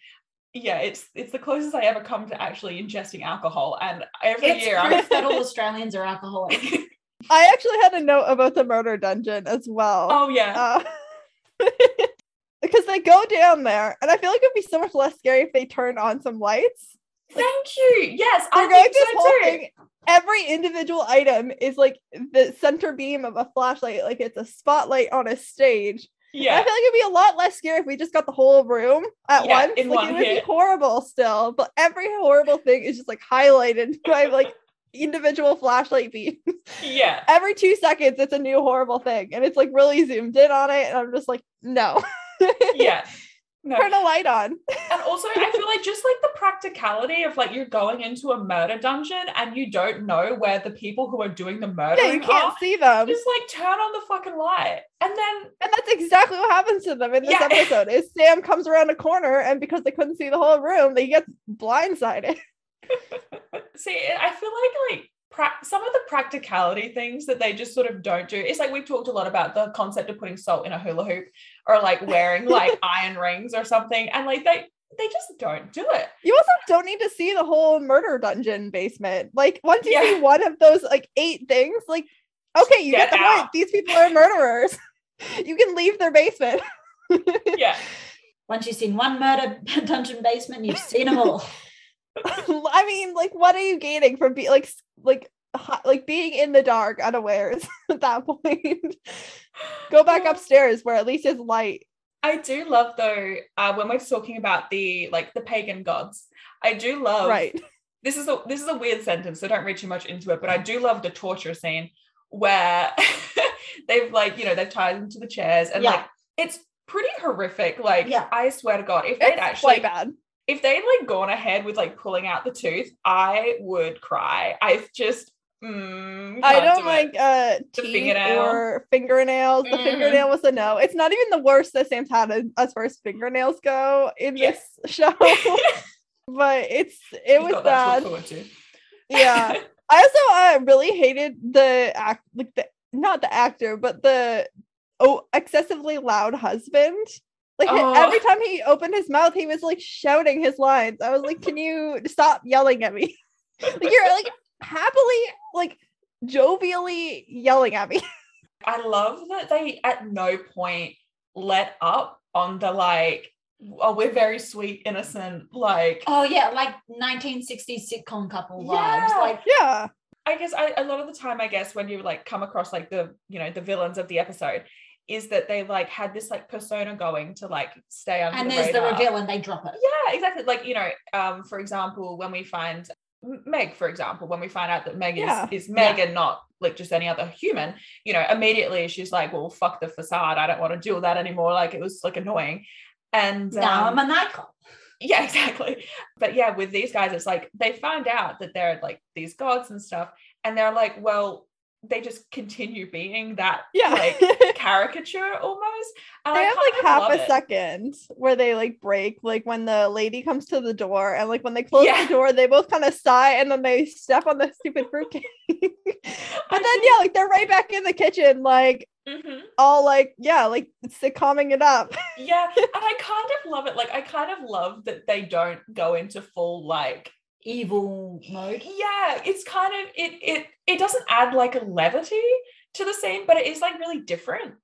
Yeah, it's it's the closest I ever come to actually ingesting alcohol, and every It's year proof that all Australians are alcoholic. I actually had a note about the murder dungeon as well. oh yeah. Uh, because they go down there, and I feel like it'd be so much less scary if they turned on some lights. Thank you. Yes, I think so whole too. thing. Every individual item is like the center beam of a flashlight, like it's a spotlight on a stage. Yeah, I feel like it'd be a lot less scary if we just got the whole room at Yeah, once. like one it would hit. be horrible still, but every horrible thing is just like highlighted by like individual flashlight beams. yeah. every two seconds, it's a new horrible thing, and it's like really zoomed in on it, and I'm just like, no, Yeah. No. turn a light on. And also, I feel like just like the practicality of like you're going into a murder dungeon and you don't know where the people who are doing the murder Yeah, you can't are. see them. Just like turn on the fucking light, and then And that's exactly what happens to them in this Yeah. episode. Is Sam comes around a corner, and because they couldn't see the whole room, they get blindsided. see, I feel like like some of the practicality things that they just sort of don't do. It's like we've talked a lot about the concept of putting salt in a hula hoop or like wearing like iron rings or something, and like they they just don't do it. You also don't need to see the whole murder dungeon basement. Like once you Yeah. see one of those like eight things, like okay, you Get get, the out. point. These people are murderers. you can leave their basement. Yeah. Once you've seen one murder dungeon basement, you've seen them all. I mean, like, what are you gaining from being like, like, hi- like being in the dark, unawares at that point? Go back upstairs where at least it's light. I do love though uh, when we're talking about the like the pagan gods. I do love Right. this is a this is a weird sentence, so don't read too much into it. But I do love the torture scene where they've like you know they've tied them to the chairs and Yeah. like it's pretty horrific. Like Yeah. I swear to God, if they'd It's actually bad. if they'd like gone ahead with like pulling out the tooth, I would cry. I just mm, I don't like uh teeth or fingernails. The Mm. fingernail was a no. It's not even the worst that Sam's had as- far as fingernails go in Yes. this show. but it's it You've was bad. to look forward to. Yeah. I also uh, really hated the act, like the not the actor, but the oh excessively loud husband. Like Oh. every time he opened his mouth, he was like shouting his lines. I was like, "Can you stop yelling at me? like you're like happily, like jovially yelling at me." I love that they at no point let up on the like, oh, we're very sweet, innocent, like Oh yeah, like 1960s sitcom couple Yeah. vibes. Like yeah, I guess I, a lot of the time, I guess when you like come across like the you know the villains of the episode, is that they like had this like persona going to like stay under and the there's the radar. reveal and they drop it. Yeah, exactly. Like you know, um, for example, when we find M- Meg, for example, when we find out that Meg Yeah. is is Meg and not like just any other human, you know, immediately she's like, "Well, fuck the facade. I don't want to do that anymore." Like it was like annoying. And Now um, I'm a nightclub. yeah, exactly. But yeah, with these guys, it's like they find out that they're like these gods and stuff, and they're like, well, they just continue being that Yeah. like caricature almost. And they I have like half a it. second where they like break, like when the lady comes to the door, and like when they close Yeah. the door, they both kind of sigh and then they step on the stupid fruitcake. but then yeah, like they're right back in the kitchen, like Mhm. all like yeah, like sitcoming it up. Yeah, and I kind of love it. Like I kind of love that they don't go into full like Evil mode. yeah, it's kind of it it it doesn't add like a levity to the scene, but it is like really different.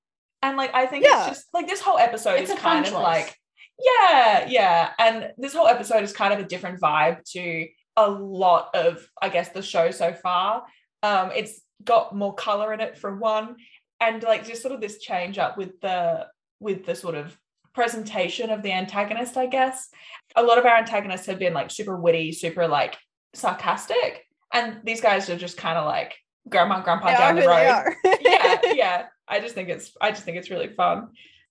And like I think Yeah. it's just like this whole episode It's is kind of choice. like yeah, yeah. And this whole episode is kind of a different vibe to a lot of I guess the show so far. Um it's got more color in it for one and like just sort of this change up with the with the sort of presentation of the antagonist, I guess. A lot of our antagonists have been like super witty, super like sarcastic. And these guys are just kind of like grandma and grandpa They down are the who they road. are. yeah, yeah. I just think it's I just think it's really fun.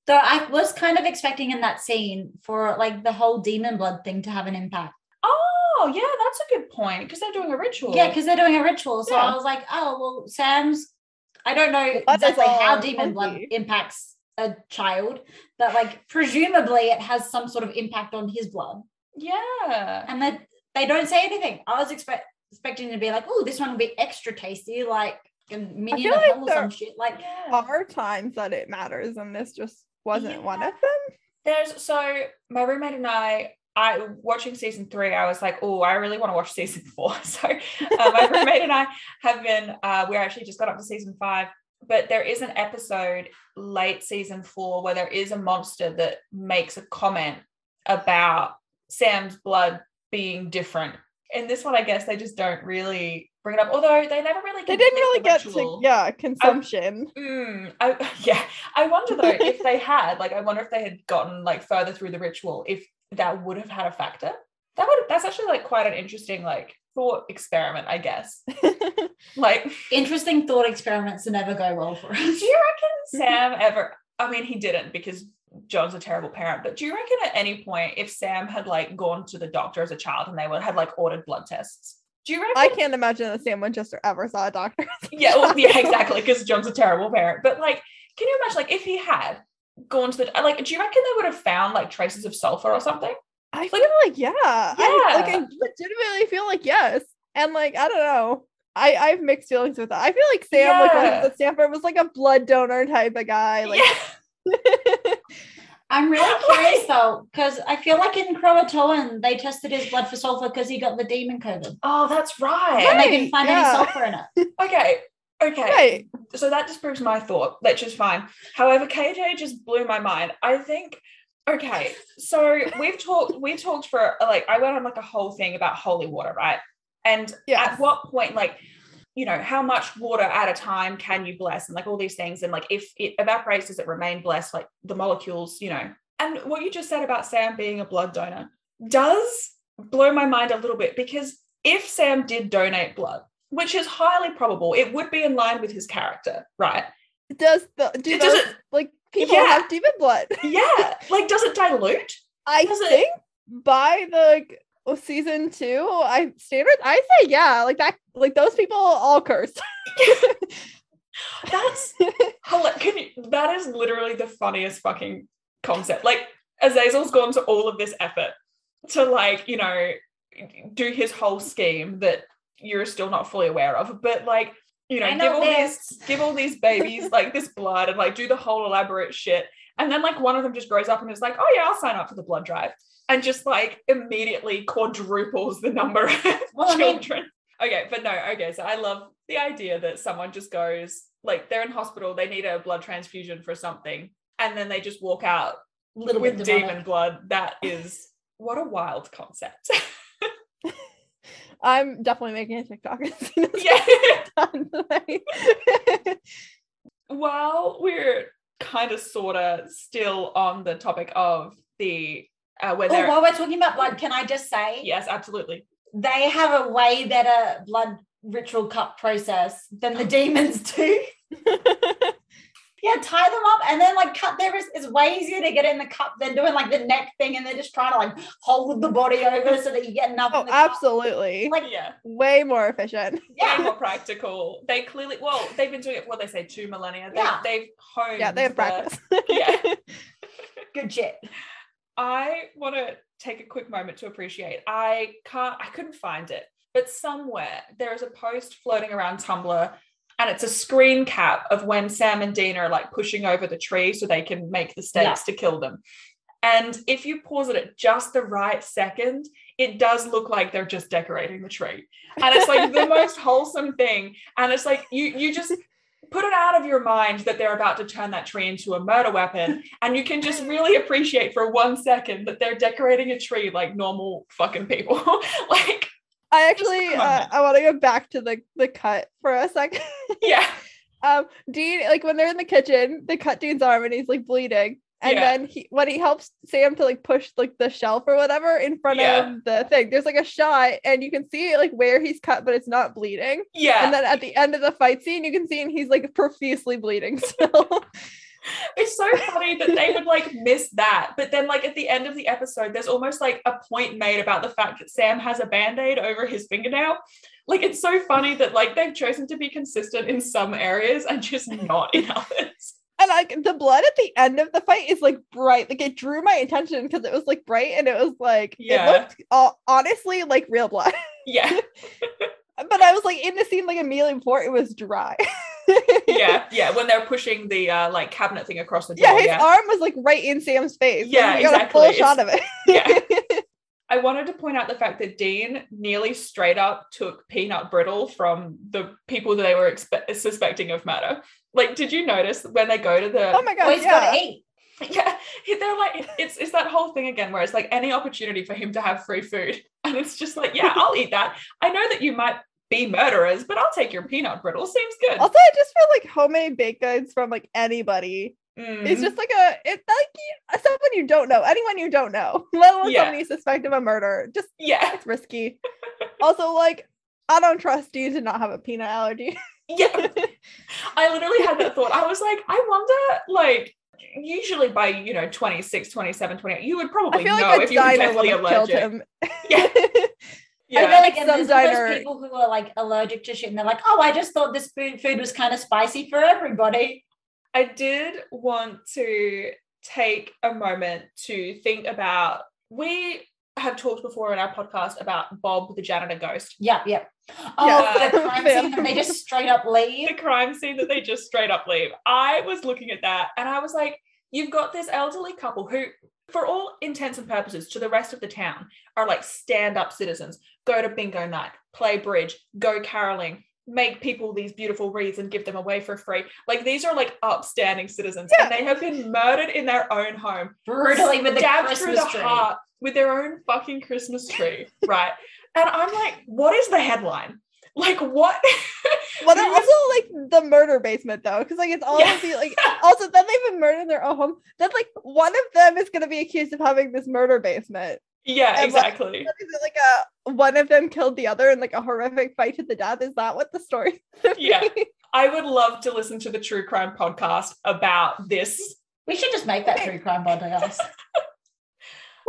Though I was kind of expecting in that scene for like the whole demon blood thing to have an impact. Oh, yeah, that's a good point because they're doing a ritual. Yeah, because they're doing a ritual. So Yeah. I was like, oh well, Sam's. I don't know Blood is exactly how all demon blood funky. impacts a child, but like presumably it has some sort of impact on his blood. yeah. And that they don't say anything. I was expect expecting to be like, oh, this one will be extra tasty, like a minion feel of like hell or some shit. Like yeah. Are times that it matters, and this just wasn't one of them. There's so my roommate and I, I watching season three, I was like, oh, I really want to watch season four. So uh, my roommate and I have been, uh, we actually just got up to season five, but there is an episode late season four where there is a monster that makes a comment about Sam's blood being different. In this one, I guess they just don't really bring it up, although they never really They didn't really the get to yeah consumption. Mm, I, yeah, I wonder though if they had, like, I wonder if they had gotten like further through the ritual, if that would have had a factor. That would that's actually like quite an interesting like thought experiment, I guess. Like, interesting thought experiments that never go well for us. do you reckon Sam ever? I mean, he didn't because John's a terrible parent. But do you reckon at any point if Sam had like gone to the doctor as a child and they would had like ordered blood tests? Do you reckon? I can't imagine that Sam Winchester ever saw a doctor. yeah, well, yeah, exactly, because John's a terrible parent. But like, can you imagine like if he had gone to the like, do you reckon they would have found like traces of sulfur or something? I feel like yeah, I, like I legitimately feel like yes, and like I don't know. I, I have mixed feelings with that. I feel like Sam, like when he was at Stanford, was like a blood donor type of guy. Like, yeah. I'm really curious though, because I feel like in Croatoan they tested his blood for sulfur because he got the demon COVID. Oh, that's right. And right. they didn't find yeah. any sulfur in it. Okay. Okay. right. So that just proves my thought, which is fine. However, KJ just blew my mind. I think okay, so we've talked we talked for like I went on like a whole thing about holy water, right? And Yes. at what point, like, you know, how much water at a time can you bless and like all these things? And like if it evaporates, does it remain blessed? Like the molecules, you know. And what you just said about Sam being a blood donor does blow my mind a little bit because if Sam did donate blood, which is highly probable, it would be in line with his character, right? Does the do It doesn't- those, like people Yeah. have demon blood? Yeah. Like, does it dilute? I Does it- think by the well, season two, I standards, I say yeah, like that, like those people all cursed. That's can you that is literally the funniest fucking concept. Like Azazel's gone to all of this effort to like, you know, do his whole scheme that you're still not fully aware of. But like, you know, I give all this. these give all these babies like this blood and like do the whole elaborate shit. And then like one of them just grows up and is like, oh yeah, I'll sign up for the blood drive. And just like immediately quadruples the number of Well, I mean- children. okay, but no, okay. So I love the idea that someone just goes, like, they're in hospital, they need a blood transfusion for something, and then they just walk out Little with demon blood. That is what a wild concept. I'm definitely making a TikTok. as soon as yeah. we're done. While we're kind of sort of still on the topic of the uh, where Oh, while we're talking about blood, can I just say yes, absolutely. they have a way better blood ritual cup process than the demons do. Yeah, tie them up and then like cut their wrist. It's way easier to get in the cup than doing like the neck thing and they're just trying to like hold the body over so that you get enough. Oh, in the cup. absolutely. Like, Yeah. Way more efficient. Way yeah. more practical. They clearly, well, they've been doing it, what they say, two millennia. They, Yeah. They've honed. Yeah, they have the- practice. Yeah. Good shit. I want to take a quick moment to appreciate. I can't, I couldn't find it, but somewhere there is a post floating around Tumblr and it's a screen cap of when Sam and Dean are like pushing over the tree so they can make the stakes to kill them. And if you pause it at just the right second, it does look like they're just decorating the tree. And it's like the most wholesome thing. And it's like you you just put it out of your mind that they're about to turn that tree into a murder weapon and you can just really appreciate for one second that they're decorating a tree like normal fucking people like I actually uh. I want to go back to the the cut for a second. yeah um Dean like when they're in the kitchen, they cut Dean's arm and he's like bleeding. And Yeah. then he when he helps Sam to like push like the shelf or whatever in front Yeah. of the thing, there's like a shot and you can see like where he's cut, but it's not bleeding. yeah And then at the end of the fight scene, you can see and he's like profusely bleeding still. It's so funny that they would like miss that but then like at the end of the episode there's almost like a point made about the fact that sam has a band-aid over his fingernail like it's so funny that like they've chosen to be consistent in some areas and just not in others and like the blood at the end of the fight is like bright. Like it drew my attention because it was like bright and it was like Yeah. it looked uh, honestly like real blood. yeah but I was like in the scene like immediately before it was dry. yeah yeah when they're pushing the uh like cabinet thing across the door Yeah, his yeah arm was like right in Sam's face. Like, Yeah, we got exactly. a full shot of it. Yeah. I wanted to point out the fact that Dean nearly straight up took peanut brittle from the people that they were expe- suspecting of murder. Like, did you notice when they go to the? oh my god, Always yeah. gotta eat. yeah, they're like, it's it's that whole thing again, where it's like any opportunity for him to have free food, and it's just like, yeah, I'll eat that. I know that you might be murderers, but I'll take your peanut brittle. Seems good. Also, I just feel like homemade baked goods from like anybody. Mm. It's just like a it's like someone you don't know, anyone you don't know, let alone Yeah. someone you suspect of a murder. Just yeah, it's risky. also, like I don't trust you to not have a peanut allergy. yeah. I literally had that thought. I was like, I wonder, like, usually by, you know, 26, 27, 28, you would probably feel know like if you were definitely allergic. him. Yeah. I Yeah. feel like Some there's diner- those people who are like allergic to shit and they're like, oh, I just thought this food food was kind of spicy for everybody. I did want to take a moment to think about we have talked before in our podcast about Bob the janitor ghost. Yep, yep. Oh, Yeah. the crime scene and they just straight up leave. The crime scene that they just straight up leave. I was looking at that and I was like, you've got this elderly couple who, for all intents and purposes, to the rest of the town, are like stand up citizens, go to bingo night, play bridge, go caroling, make people these beautiful wreaths and give them away for free. Like these are like upstanding citizens and they have been murdered in their own home, Brutally with the stabbed through the tree. heart with their own fucking Christmas tree, right? And I'm like, what is the headline? Like what? Well, they're also like the murder basement though, because like it's all Yeah. of the like. Also, then they've been murdered in their own home. Then like one of them is going to be accused of having this murder basement. yeah, And, like, exactly. It like a one of them killed the other in like a horrific fight to the death? Is that what the story? Yeah. I would love to listen to the true crime podcast about this. We should just make that true crime podcast.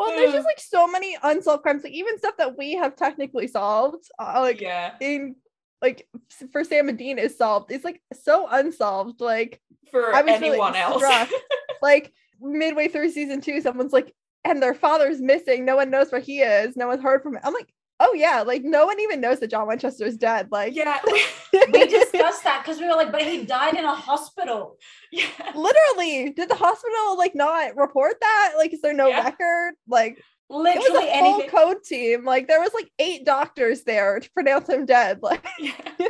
Well, there's just like so many unsolved crimes, like even stuff that we have technically solved. Uh, like yeah, in like for Sam and Dean is solved. It's like so unsolved. Like for I was really anyone else. like midway through season two, someone's like, and their father's missing. No one knows where he is. No one's heard from him. I'm like, oh yeah, like no one even knows that John Winchester is dead. Like, yeah, we discussed that because we were like, but he died in a hospital. yeah. literally, did the hospital like not report that? Like, is there no Yeah. record? Like, it was Literally a full anything. code team. Like, there was like eight doctors there to pronounce him dead. Like, Yeah.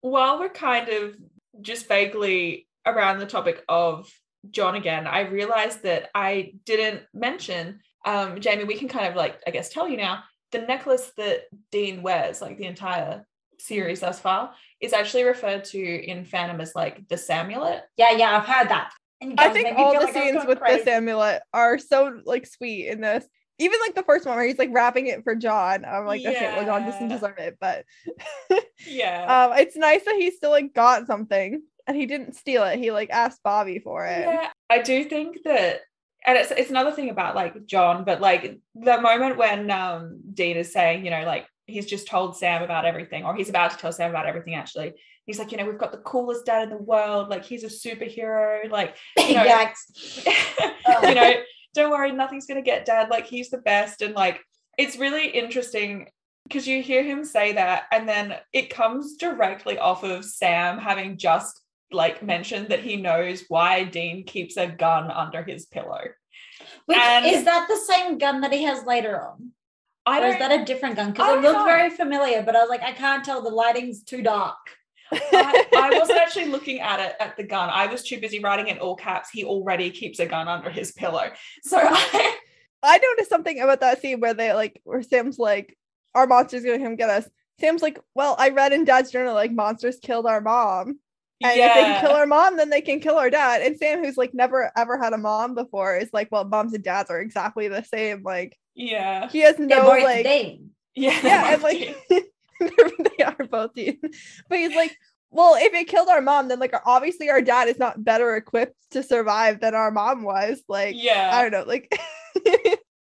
While we're kind of just vaguely around the topic of John again, I realized that I didn't mention, um, Jamie, we can kind of like, I guess, tell you now, the necklace that Dean wears, like the entire series thus far, is actually referred to in fandom as like the Samulet. Yeah, yeah, I've heard that. And I think all the like scenes with crazy. this amulet are so like sweet in this. Even like the first one where he's like wrapping it for John. I'm like, okay, well, John doesn't deserve it, but Yeah. um, it's nice that he still like got something. and he didn't steal it. He like asked Bobby for it. Yeah, I do think that, and it's it's another thing about like John, but like the moment when um Dean is saying, you know, like he's just told Sam about everything, or he's about to tell Sam about everything. Actually, he's like, you know, we've got the coolest dad in the world. Like he's a superhero. Like you know, Yikes. you know, don't worry, nothing's gonna get dad. Like he's the best, and like it's really interesting because you hear him say that, and then it comes directly off of Sam having just like mentioned that he knows why Dean keeps a gun under his pillow. Which And- is that the same gun that he has later on? I Or is that a different gun? Because it don't looked know. very familiar, but I was like, I can't tell. The lighting's too dark. I, I wasn't actually looking at it at the gun. I was too busy writing in all caps. He already keeps a gun under his pillow. So I, I noticed something about that scene where they like where Sam's like, our monster's gonna come get us. Sam's like, well, I read in Dad's journal like monsters killed our mom. And if they can kill our mom, then they can kill our dad. And Sam, who's like never ever had a mom before, is like, well, moms and dads are exactly the same. Like yeah, he has They're no like Dean. yeah, yeah, and like they are both Dean. But he's like, well, if it killed our mom, then like obviously our dad is not better equipped to survive than our mom was. Like, yeah. I don't know, like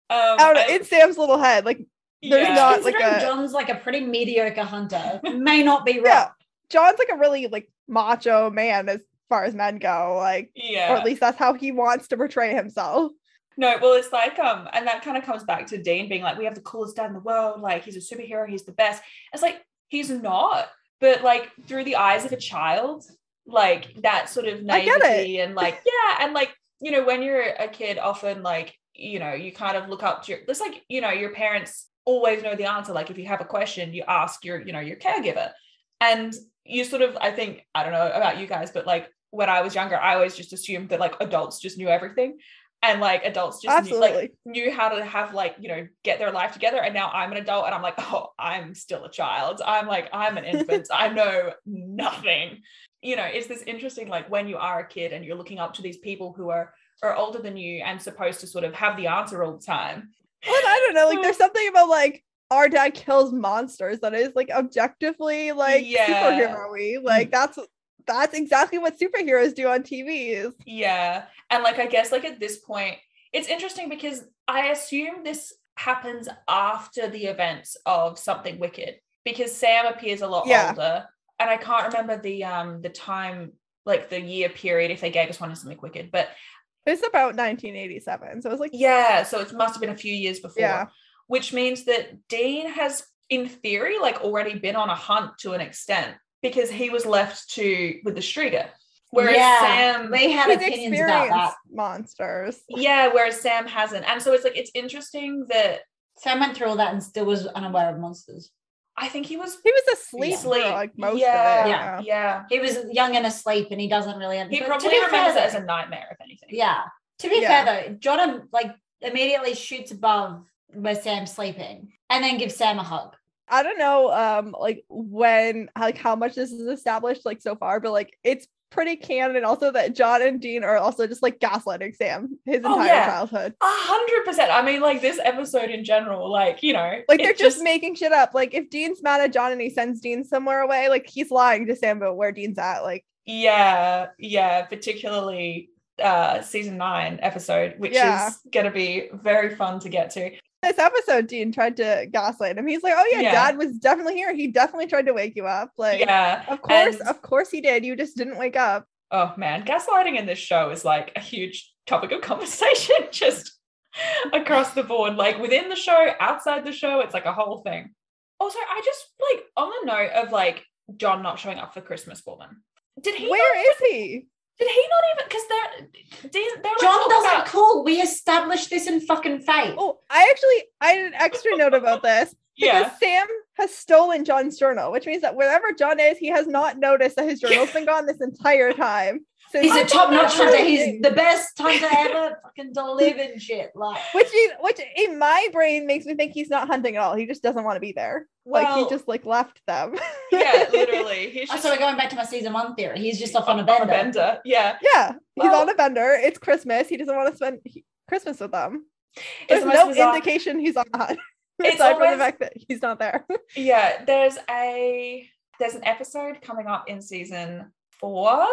Um, I don't know, I- in Sam's little head, like there's yeah. not- like Considering a- John's like a pretty mediocre hunter, may not be Yeah. John's like a really like macho man as far as men go, like yeah. or at least that's how he wants to portray himself. No, well, it's like um, and that kind of comes back to Dean being like, we have the coolest dad in the world. Like he's a superhero. He's the best. It's like he's not, but like through the eyes of a child, like that sort of I get it. naivety and like yeah, and like you know when you're a kid, often like you know you kind of look up to your. It's like you know your parents always know the answer. Like if you have a question, you ask your you know your caregiver, and you sort of I think I don't know about you guys, but like when I was younger, I always just assumed that like adults just knew everything. And like adults just knew, like knew how to have like you know get their life together. And now i'm an adult and i'm like oh i'm still a child. I'm like i'm an infant. I know nothing. You know it's this interesting like when you are a kid and you're looking up to these people who are are older than you and supposed to sort of have the answer all the time. Well, I don't know, like there's something about like our dad kills monsters that is like objectively like Yeah. superhero-y. Like that's that's exactly what superheroes do on TVs. yeah and like i guess like at this point it's interesting because i assume this happens after the events of something wicked because sam appears a lot Yeah. older and i can't remember the um the time like the year period if they gave us one in something wicked but It's about 1987. So it was like yeah so it must have been a few years before Yeah. Which means that dean has in theory like already been on a hunt to an extent because he was left to with the Shtriga. Whereas yeah, Sam they had opinions about that. monsters. yeah, whereas Sam hasn't. And so it's like it's interesting that Sam went through all that and still was unaware of monsters. I think he was He was asleep asleep. for like most yeah, of it. Yeah. yeah. He was young and asleep, and he doesn't really. He probably remembers fair, it as a nightmare, if anything. Yeah. To be Yeah. fair though, Jordan like immediately shoots above where Sam's sleeping and then give Sam a hug. I don't know um like when like how much this is established like so far, but like it's pretty canon also that John and Dean are also just like gaslighting Sam his Oh, entire yeah. childhood. A hundred percent. I mean, like this episode in general, like, you know, Like they're just, making shit up. Like if Dean's mad at John and he sends Dean somewhere away, like he's lying to Sam about where Dean's at. Like yeah, yeah, particularly uh season nine episode, which Yeah. is gonna be very fun to get to. This episode, Dean tried to gaslight him. He's like, "Oh yeah, Yeah. Dad was definitely here. He definitely tried to wake you up. Like, yeah. of course, and- of course he did. You just didn't wake up." Oh man, gaslighting in this show is like a huge topic of conversation just across the board. Like within the show, outside the show, it's like a whole thing. Also, I just like on the note of like John not showing up for Christmas woman. Did he Where is he? Did he not even because they're they, they were John doesn't about- call. We established this in fucking fate. Oh, I actually I had an extra note about this because yeah. Sam has stolen John's journal, which means that wherever John is, he has not noticed that his journal's been gone this entire time. So He's a top notch hunter. He's the best hunter ever. Fucking delivered shit. Like which is, which in my brain makes me think he's not hunting at all. He just doesn't want to be there. like he just like left them. yeah, literally. He's oh, just so we're going back to my season one theory. He's just off on a on bender. a bender. Yeah. yeah, he's Well- on a bender. It's Christmas. He doesn't want to spend Christmas with them. There's the no bizarre- indication he's on the hunt. It's aside from always- the fact that he's not there. yeah there's a there's an episode coming up in season four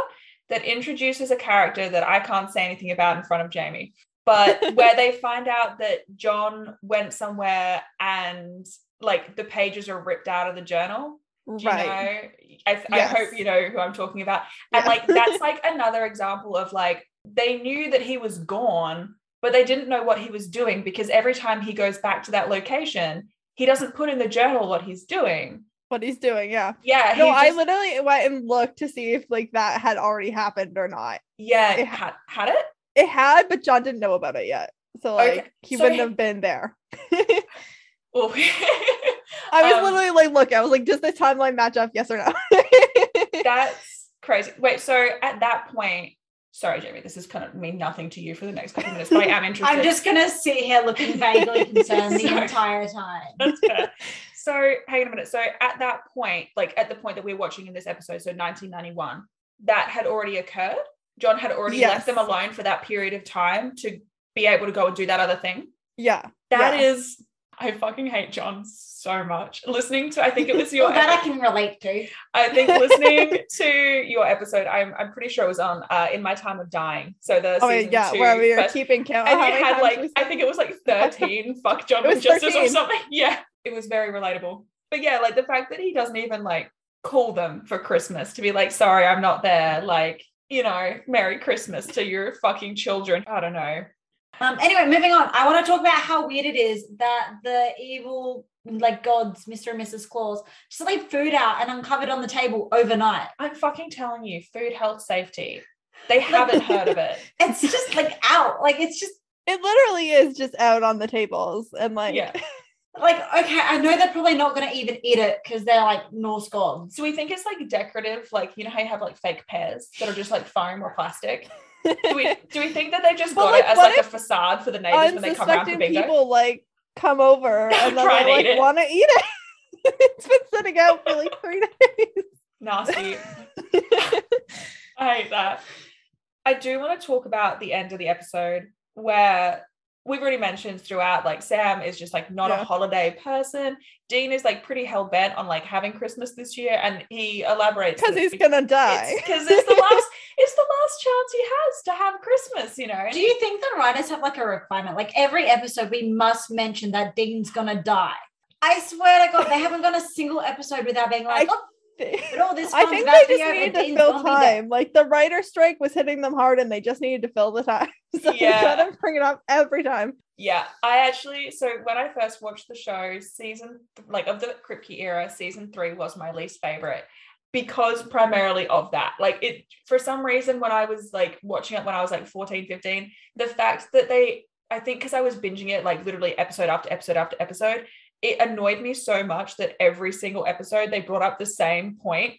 that introduces a character that I can't say anything about in front of Jamie, but where they find out that John went somewhere and like the pages are ripped out of the journal. Do you right. know? I, I Yes. hope you know who I'm talking about. And Yeah. like that's like another example of like they knew that he was gone, but they didn't know what he was doing because every time he goes back to that location, he doesn't put in the journal what he's doing. What he's doing, yeah. Yeah, No, he I literally went and looked to see if like that had already happened or not. yeah it- had, had it. It had, but John didn't know about it yet. So like Okay, he so wouldn't he- have been there. Oh. I was Um, literally like, look, I was like, does the timeline match up? Yes or no? That's crazy. Wait, so at that point, sorry, Jamie, this is kind of mean nothing to you for the next couple of minutes, but I am interested. I'm just gonna sit here looking vaguely concerned the entire time. That's fair. So hang on a minute. So at that point, like at the point that we're watching in this episode, so 1991, that had already occurred. John had already Yes. left them alone for that period of time to be able to go and do that other thing. yeah. That yeah. is, I fucking hate John so much. Listening to, I think it was your Well, that I can relate to. I think listening to your episode, I'm I'm pretty sure it was on uh, in my time of dying. So the Oh season yeah, two where we were keeping count. and how you had like I think it was like 13 fuck John It was with justice or something. Yeah. It was very relatable. But yeah, like the fact that he doesn't even like call them for Christmas to be like, sorry, I'm not there. Like, you know, Merry Christmas to your fucking children. I don't know. Um, anyway, moving on. I want to talk about how weird it is that the evil, like gods, Mr. and Mrs. Claus, just leave food out and uncovered on the table overnight. I'm fucking telling you, food, health, safety. They haven't heard of it. It's just like out. Like it's just it literally is just out on the tables and like Yeah. Like okay. I know they're probably not going to even eat it because they're like Norse gods. So we think it's like decorative, like you know how you have like fake pears that are just like foam or plastic. Do we do we think that they just got like, it as like a facade for the neighbors when they come around for unsuspecting bingo? people like come over and then they like want to eat it. it's been sitting out for like three days. Nasty. I hate that. I do want to talk about the end of the episode where we've already mentioned throughout, like Sam is just like not a holiday person. Dean is like pretty hell bent on like having Christmas this year, and he elaborates Because he's gonna die. because it's the last it's the last chance he has to have Christmas, you know. Do you think the writers have like a requirement? Like every episode, we must mention that Dean's gonna die. I swear to God, they haven't gone a single episode without being like, I oh, but all this I think they just needed to fill time. Like the writer strike was hitting them hard, and they just needed to fill the time. So Yeah. they gotta bring it up every time. Yeah, I actually so when I first watched the show, season like of the Kripke era, season three was my least favorite because primarily of that. Like it for some reason when I was like watching it when I was like 14, 15, the fact that they I think because I was binging it like literally episode after episode after episode, it annoyed me so much that every single episode they brought up the same point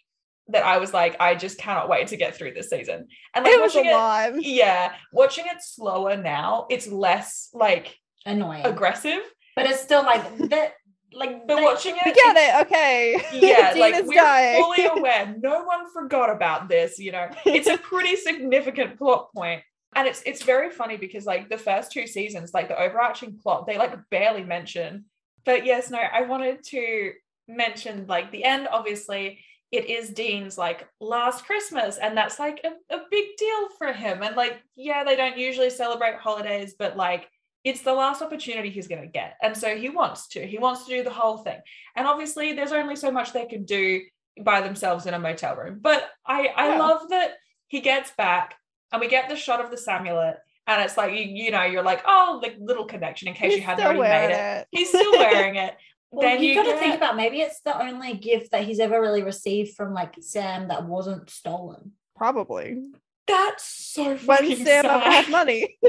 that I was like, I just cannot wait to get through this season. And like it was a watching it, yeah, watching it slower now, it's less like Annoying. aggressive. But it's still like that like But they- watching We it, get it. Okay. yeah, like we're dying. fully aware. No one forgot about this. You know, it's a pretty significant plot point, and it's it's very funny because like the first two seasons, like the overarching plot, they like barely mention. But yes, no, I wanted to mention like the end. Obviously, it is Dean's like last Christmas, and that's like a, a big deal for him. And like, yeah, they don't usually celebrate holidays, but like it's the last opportunity he's going to get. And so he wants to. He wants to do the whole thing. And obviously, there's only so much they can do by themselves in a motel room. But I, I Yeah. love that he gets back and we get the shot of the Samulet. And it's like, you, you know, you're like, oh, like little connection in case He's you hadn't already made it. it. He's still wearing it. Well, then you, you got to think about maybe it's the only gift that he's ever really received from like Sam that wasn't stolen. Probably. That's so When Sam ever sad. had money.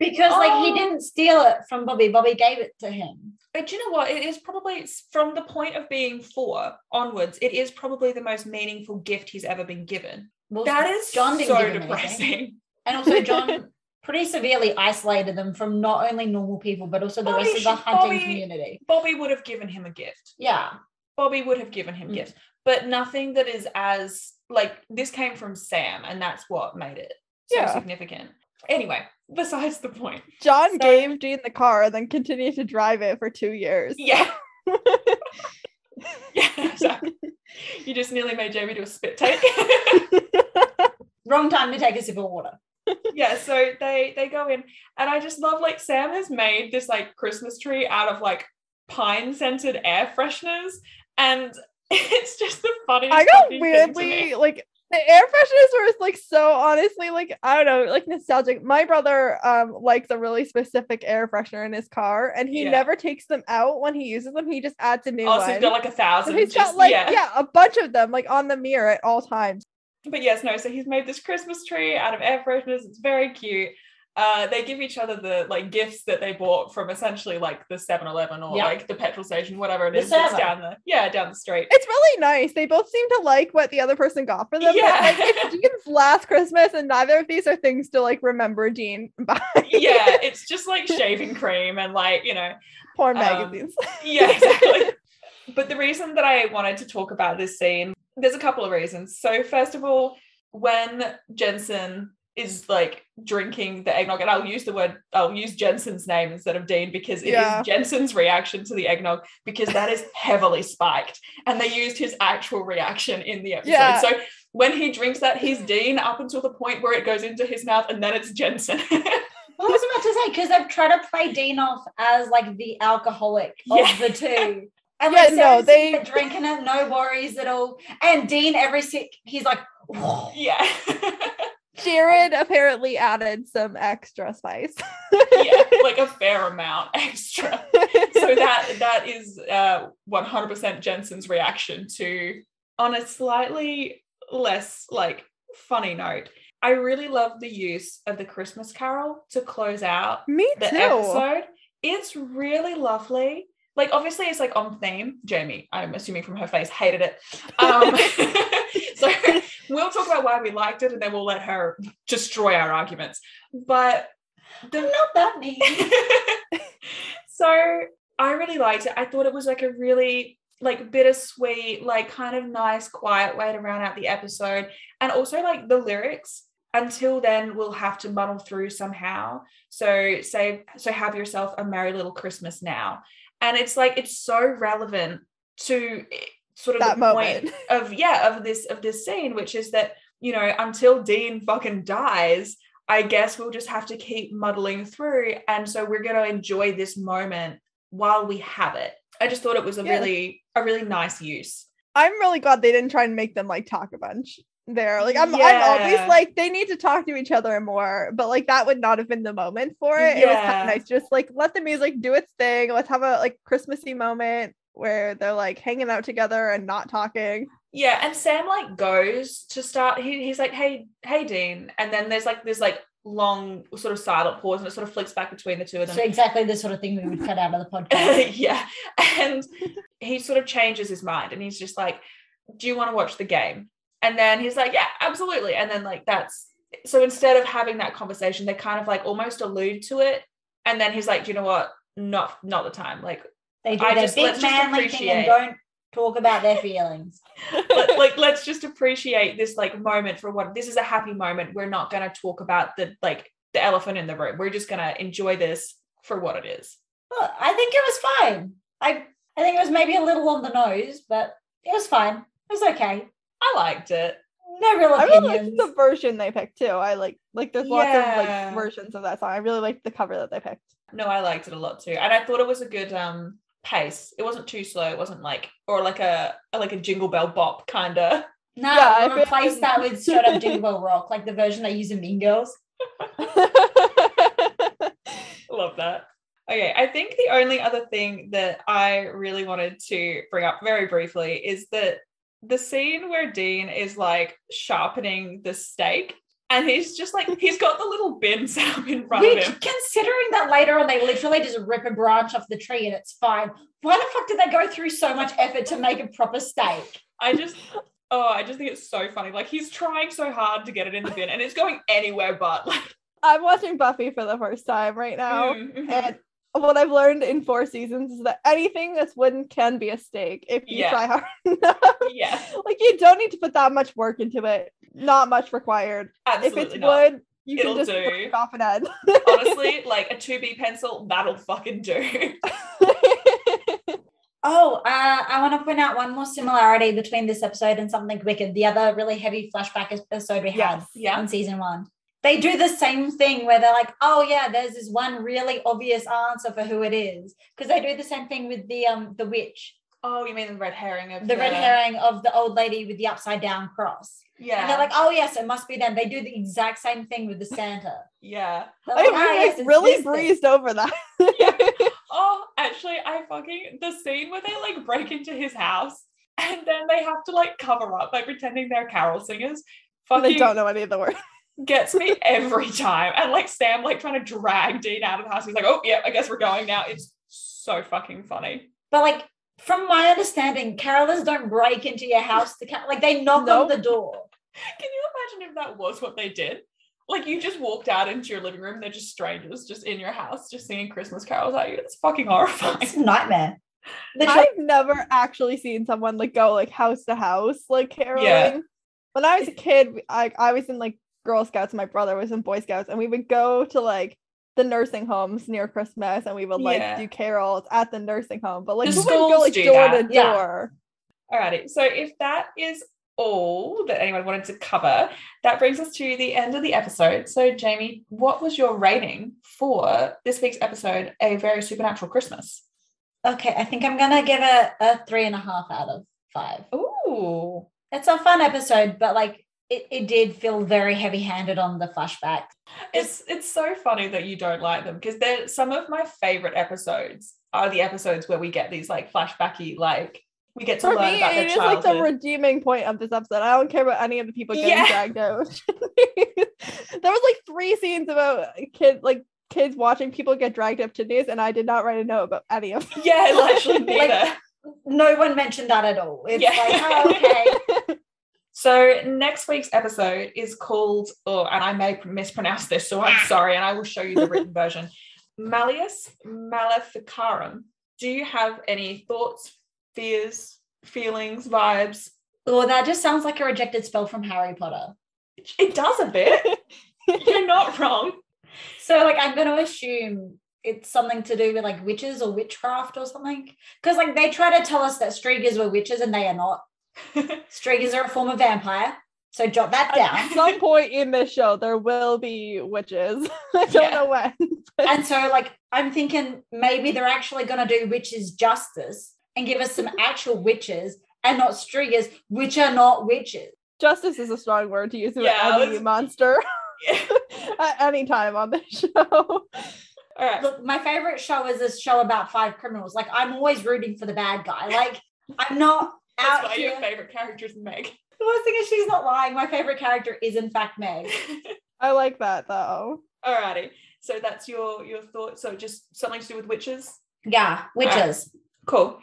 Because like he Oh. didn't steal it from Bobby. Bobby gave it to him. But you know what? It is probably s- from the point of being four onwards, it is probably the most meaningful gift he's ever been given. Well, That is John so give anything. depressing. And also John pretty severely isolated them from not only normal people, but also the Bobby rest of the hunting Bobby- community. Bobby would have given him a gift. Yeah. Bobby would have given him Mm. gifts, but nothing that is as like this came from Sam, and that's what made it so Yeah. significant. Anyway, besides the point. John So- gave Dean the car, and then continued to drive it for two years. Yeah. yeah, exactly. You just nearly made Jamie do a spit take. wrong time to take a sip of water. Yeah, so they they go in, and I just love like Sam has made this like Christmas tree out of like pine scented air fresheners, and it's just the funniest. I got fucking thing to weirdly like the air fresheners were like so honestly like I don't know like nostalgic. My brother um likes a really specific air freshener in his car, and he Yeah. never takes them out when he uses them. He just adds a new Oh, one. so he's got like a So thousand. he's just, got like yeah. yeah. a bunch of them like on the mirror at all times. But yes, no. So he's made this Christmas tree out of air fresheners. It's very cute. Uh, they give each other the like gifts that they bought from essentially like the 7-Eleven or Yeah. like the petrol station, whatever it is The is. that's down the yeah down the street. It's really nice. They both seem to like what the other person got for them. but, Yeah. like, it's Dean's last Christmas, and neither of these are things to like remember Dean by. yeah, it's just like shaving cream and like you know porn Um, magazines. yeah, exactly. but the reason that I wanted to talk about this scene, there's a couple of reasons. So first of all, when Jensen is like drinking the eggnog, and I'll use the word, I'll use Jensen's name instead of Dean because it is Yeah. Jensen's reaction to the eggnog because that is heavily spiked, and they used his actual reaction in the episode. Yeah. So when he drinks that, he's Dean up until the point where it goes into his mouth, and then it's Jensen. Well, I was about to say because they've tried to play Dean off as like the alcoholic of Yeah. the two. And Yeah, like no, they- drinking it, no worries at all. And Dean every sip, he's like, yeah. Jared apparently added some extra spice. yeah, like a fair amount extra. So that that is uh 100% Jensen's reaction to on a slightly less like funny note. I really love the use of the Christmas carol to close out Me the too. episode. It's really lovely. Like obviously it's like on theme. Jamie, I'm assuming from her face, hated it. Um, so we'll talk about why we liked it and then we'll let her destroy our arguments. But the I'm not that mean. so I really liked it. I thought it was like a really like bittersweet, like kind of nice, quiet way to round out the episode. And also like the lyrics until then we'll have to muddle through somehow. So say so have yourself a merry little Christmas now. And it's like it's so relevant to eh, sort of That the moment. point of yeah, of this of this scene, which is that, you know, until Dean fucking dies, I guess we'll just have to keep muddling through. And so we're going to enjoy this moment while we have it. I just thought it was a Yeah. really, a really nice use. I'm really glad they didn't try and make them like talk a bunch there. Like I'm, I'm always like they need to talk to each other more, but like that would not have been the moment for it. It was kind of nice, just like let the music do its thing. Let's have a like Christmassy moment where they're like hanging out together and not talking. Yeah. And Sam like goes to start, he, he's like, hey, hey, Dean. And then there's like this like long sort of silent pause and it sort of flicks back between the two of them. so exactly the sort of thing we would cut out of the podcast. yeah. And he sort of changes his mind and he's just like, Do you want to watch the game? And then he's like, Yeah, absolutely. And then, like, that's so instead of having that conversation, they kind of like almost allude to it. And then he's like, Do you know what? Not not the time. Like, They do I their just- big let's manly thing and don't talk about their feelings. let, like let's just appreciate this like moment for what this is a happy moment. We're not gonna talk about the like the elephant in the room. We're just gonna enjoy this for what it is. Well, I think it was fine. I I think it was maybe a little on the nose, but it was fine. It was okay. I liked it. No real I really liked the version they picked too. I like like there's lots of like versions of that song. I really liked the cover that they picked. No, I liked it a lot too. And I thought it was a good um pace. It wasn't too slow. It wasn't like or like a like a jingle bell bop kind of. no, Yeah, I I feel replace like- that with straight up Jingle Bell Rock, like the version they use in Mean Girls. Love that. Okay, I think the only other thing that I really wanted to bring up very briefly is that the scene where Dean is like sharpening the stake and he's just like he's got the little bin set up in front Which, of him. considering that later on they literally just rip a branch off the tree and it's fine. Why the fuck did they go through so much effort to make a proper stake? I just oh, I just think it's so funny. Like he's trying so hard to get it in the bin and it's going anywhere but like I'm watching Buffy for the first time right now. mm, mhm. And what I've learned in four seasons is that anything that's wooden can be a stake if you Yeah. try hard enough. yeah, like you don't need to put that much work into it. Not much required. absolutely if it's not. wood, you It'll can just do. break off an end. Honestly, like a 2B pencil, that'll fucking do. Oh, uh, I want to point out one more similarity between this episode and something wicked, the other really heavy flashback episode we had Yes, yeah. in season one. They do the same thing where they're like, oh yeah, there's this one really obvious answer for who it is. Because they do the same thing with the um the witch, Oh, you mean the red herring of the red herring of the old lady with the upside down cross. Yeah. And they're like, oh yes, it must be them. They do the exact same thing with the Santa. yeah. They're I like, mean, "Ah, we, yes, really this thing." breezed over that. Oh, actually, I fucking the scene where they like break into his house and then they have to like cover up by pretending they're carol singers. For they don't know any of the words. Gets me every time. And like Sam like trying to drag Dean out of the house. He's like, oh yeah, I guess we're going now. It's so fucking funny. But like from my understanding, carolers don't break into your house to ca- like they knock Nope. on the door. Can you imagine if that was what they did? Like you just walked out into your living room, they're just strangers just in your house, just singing Christmas carols at you. It's fucking horrifying. It's a nightmare. Literally, I've never actually seen someone like go like house to house like caroling. Yeah. When I was a kid, I I was in like Girl Scouts. My brother was in Boy Scouts, and we would go to like the nursing homes near Christmas, and we would like Yeah. do carols at the nursing home. But like The we wouldn't go schools like do door that. to Yeah. door. Alrighty, so if that is all that anyone wanted to cover, that brings us to the end of the episode. So, Jamie, what was your rating for this week's episode, A Very Supernatural Christmas? okay, I think I'm gonna give it a three and a half out of five. Ooh. It's a fun episode, but like it, it did feel very heavy handed on the flashback. It's it's so funny that you don't like them because they're some of my favorite episodes are the episodes where we get these like flashbacky, like we get to For learn me, about their it is like the redeeming point of this episode. I don't care about any of the people getting Yeah. dragged out. there was like three scenes about kids, like kids watching people get dragged up to news, and I did not write a note about any of them. yeah, literally neither. No one mentioned that at all. It's Yeah. like, oh, okay. So next week's episode is called, oh, and I may mispronounce this, so I'm sorry, and I will show you the written version. Malleus Maleficarum. Do you have any thoughts, fears, feelings, vibes? Well, that just sounds like a rejected spell from Harry Potter. It does a bit. You're not wrong. So, like, I'm going to assume it's something to do with like witches or witchcraft or something. Because, like, they try to tell us that Shtrigas were witches and they are not. Shtrigas are a form of vampire. So, jot that down. At some point in this show, there will be witches. I don't Yeah. know when. and so, like, I'm thinking maybe they're actually going to do witches justice and give us some actual witches and not Shtrigas, which are not witches. Justice is a strong word to use with Yeah, any was- monster Yeah. at any time on this show. All right. Look, my favorite show is this show about five criminals. Like, I'm always rooting for the bad guy. Like, I'm not That's out why here. your favorite character is Meg. The worst thing is she's not lying. My favorite character is in fact Meg. I like that though. Alrighty. So that's your your thought. So just something to do with witches. Yeah, witches. Cool.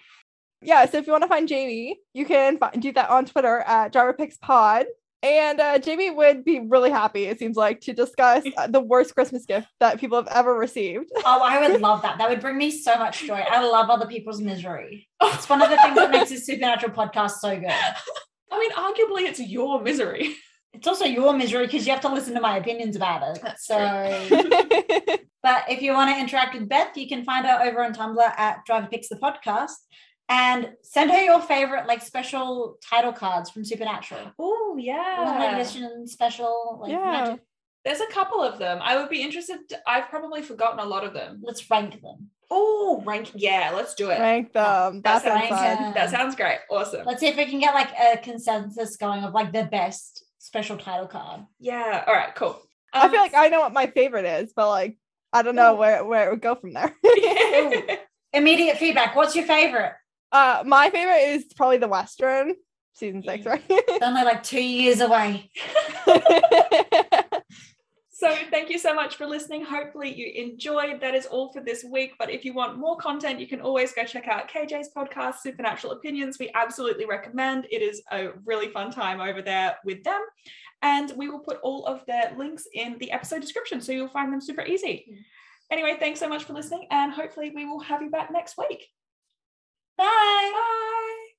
Yeah, so if you want to find Jamie, you can fi- do that on Twitter at JarvaPixPod. And uh, Jamie would be really happy, it seems like, to discuss uh, the worst Christmas gift that people have ever received. Oh, I would love that. That would bring me so much joy. I love other people's misery. It's one of the things that makes this supernatural podcast so good. I mean, arguably, it's your misery. It's also your misery because you have to listen to my opinions about it. That's so, but if you want to interact with Beth, you can find her over on Tumblr at Driver Picks the Podcast and send her your favorite like special title cards from Supernatural. Oh yeah. edition special, like Yeah. magic. There's a couple of them. I would be interested. I've probably forgotten a lot of them. Let's rank them. Oh, rank. Yeah, let's do it. Rank them. That That sounds sounds fun. That sounds great. Awesome. Let's see if we can get like a consensus going of like the best special title card. yeah. All right. Cool. I Um, feel like I know what my favorite is, but like, I don't know Ooh. where, where it would go from there. Immediate feedback. What's your favorite? Uh, my favorite is probably the Western, season six, right? It's only like two years away. So thank you so much for listening. Hopefully you enjoyed. That is all for this week. But if you want more content, you can always go check out KJ's podcast, Supernatural Opinions. We absolutely recommend. It is a really fun time over there with them. And we will put all of their links in the episode description. So you'll find them super easy. Anyway, thanks so much for listening. And hopefully we will have you back next week. Bye. Bye.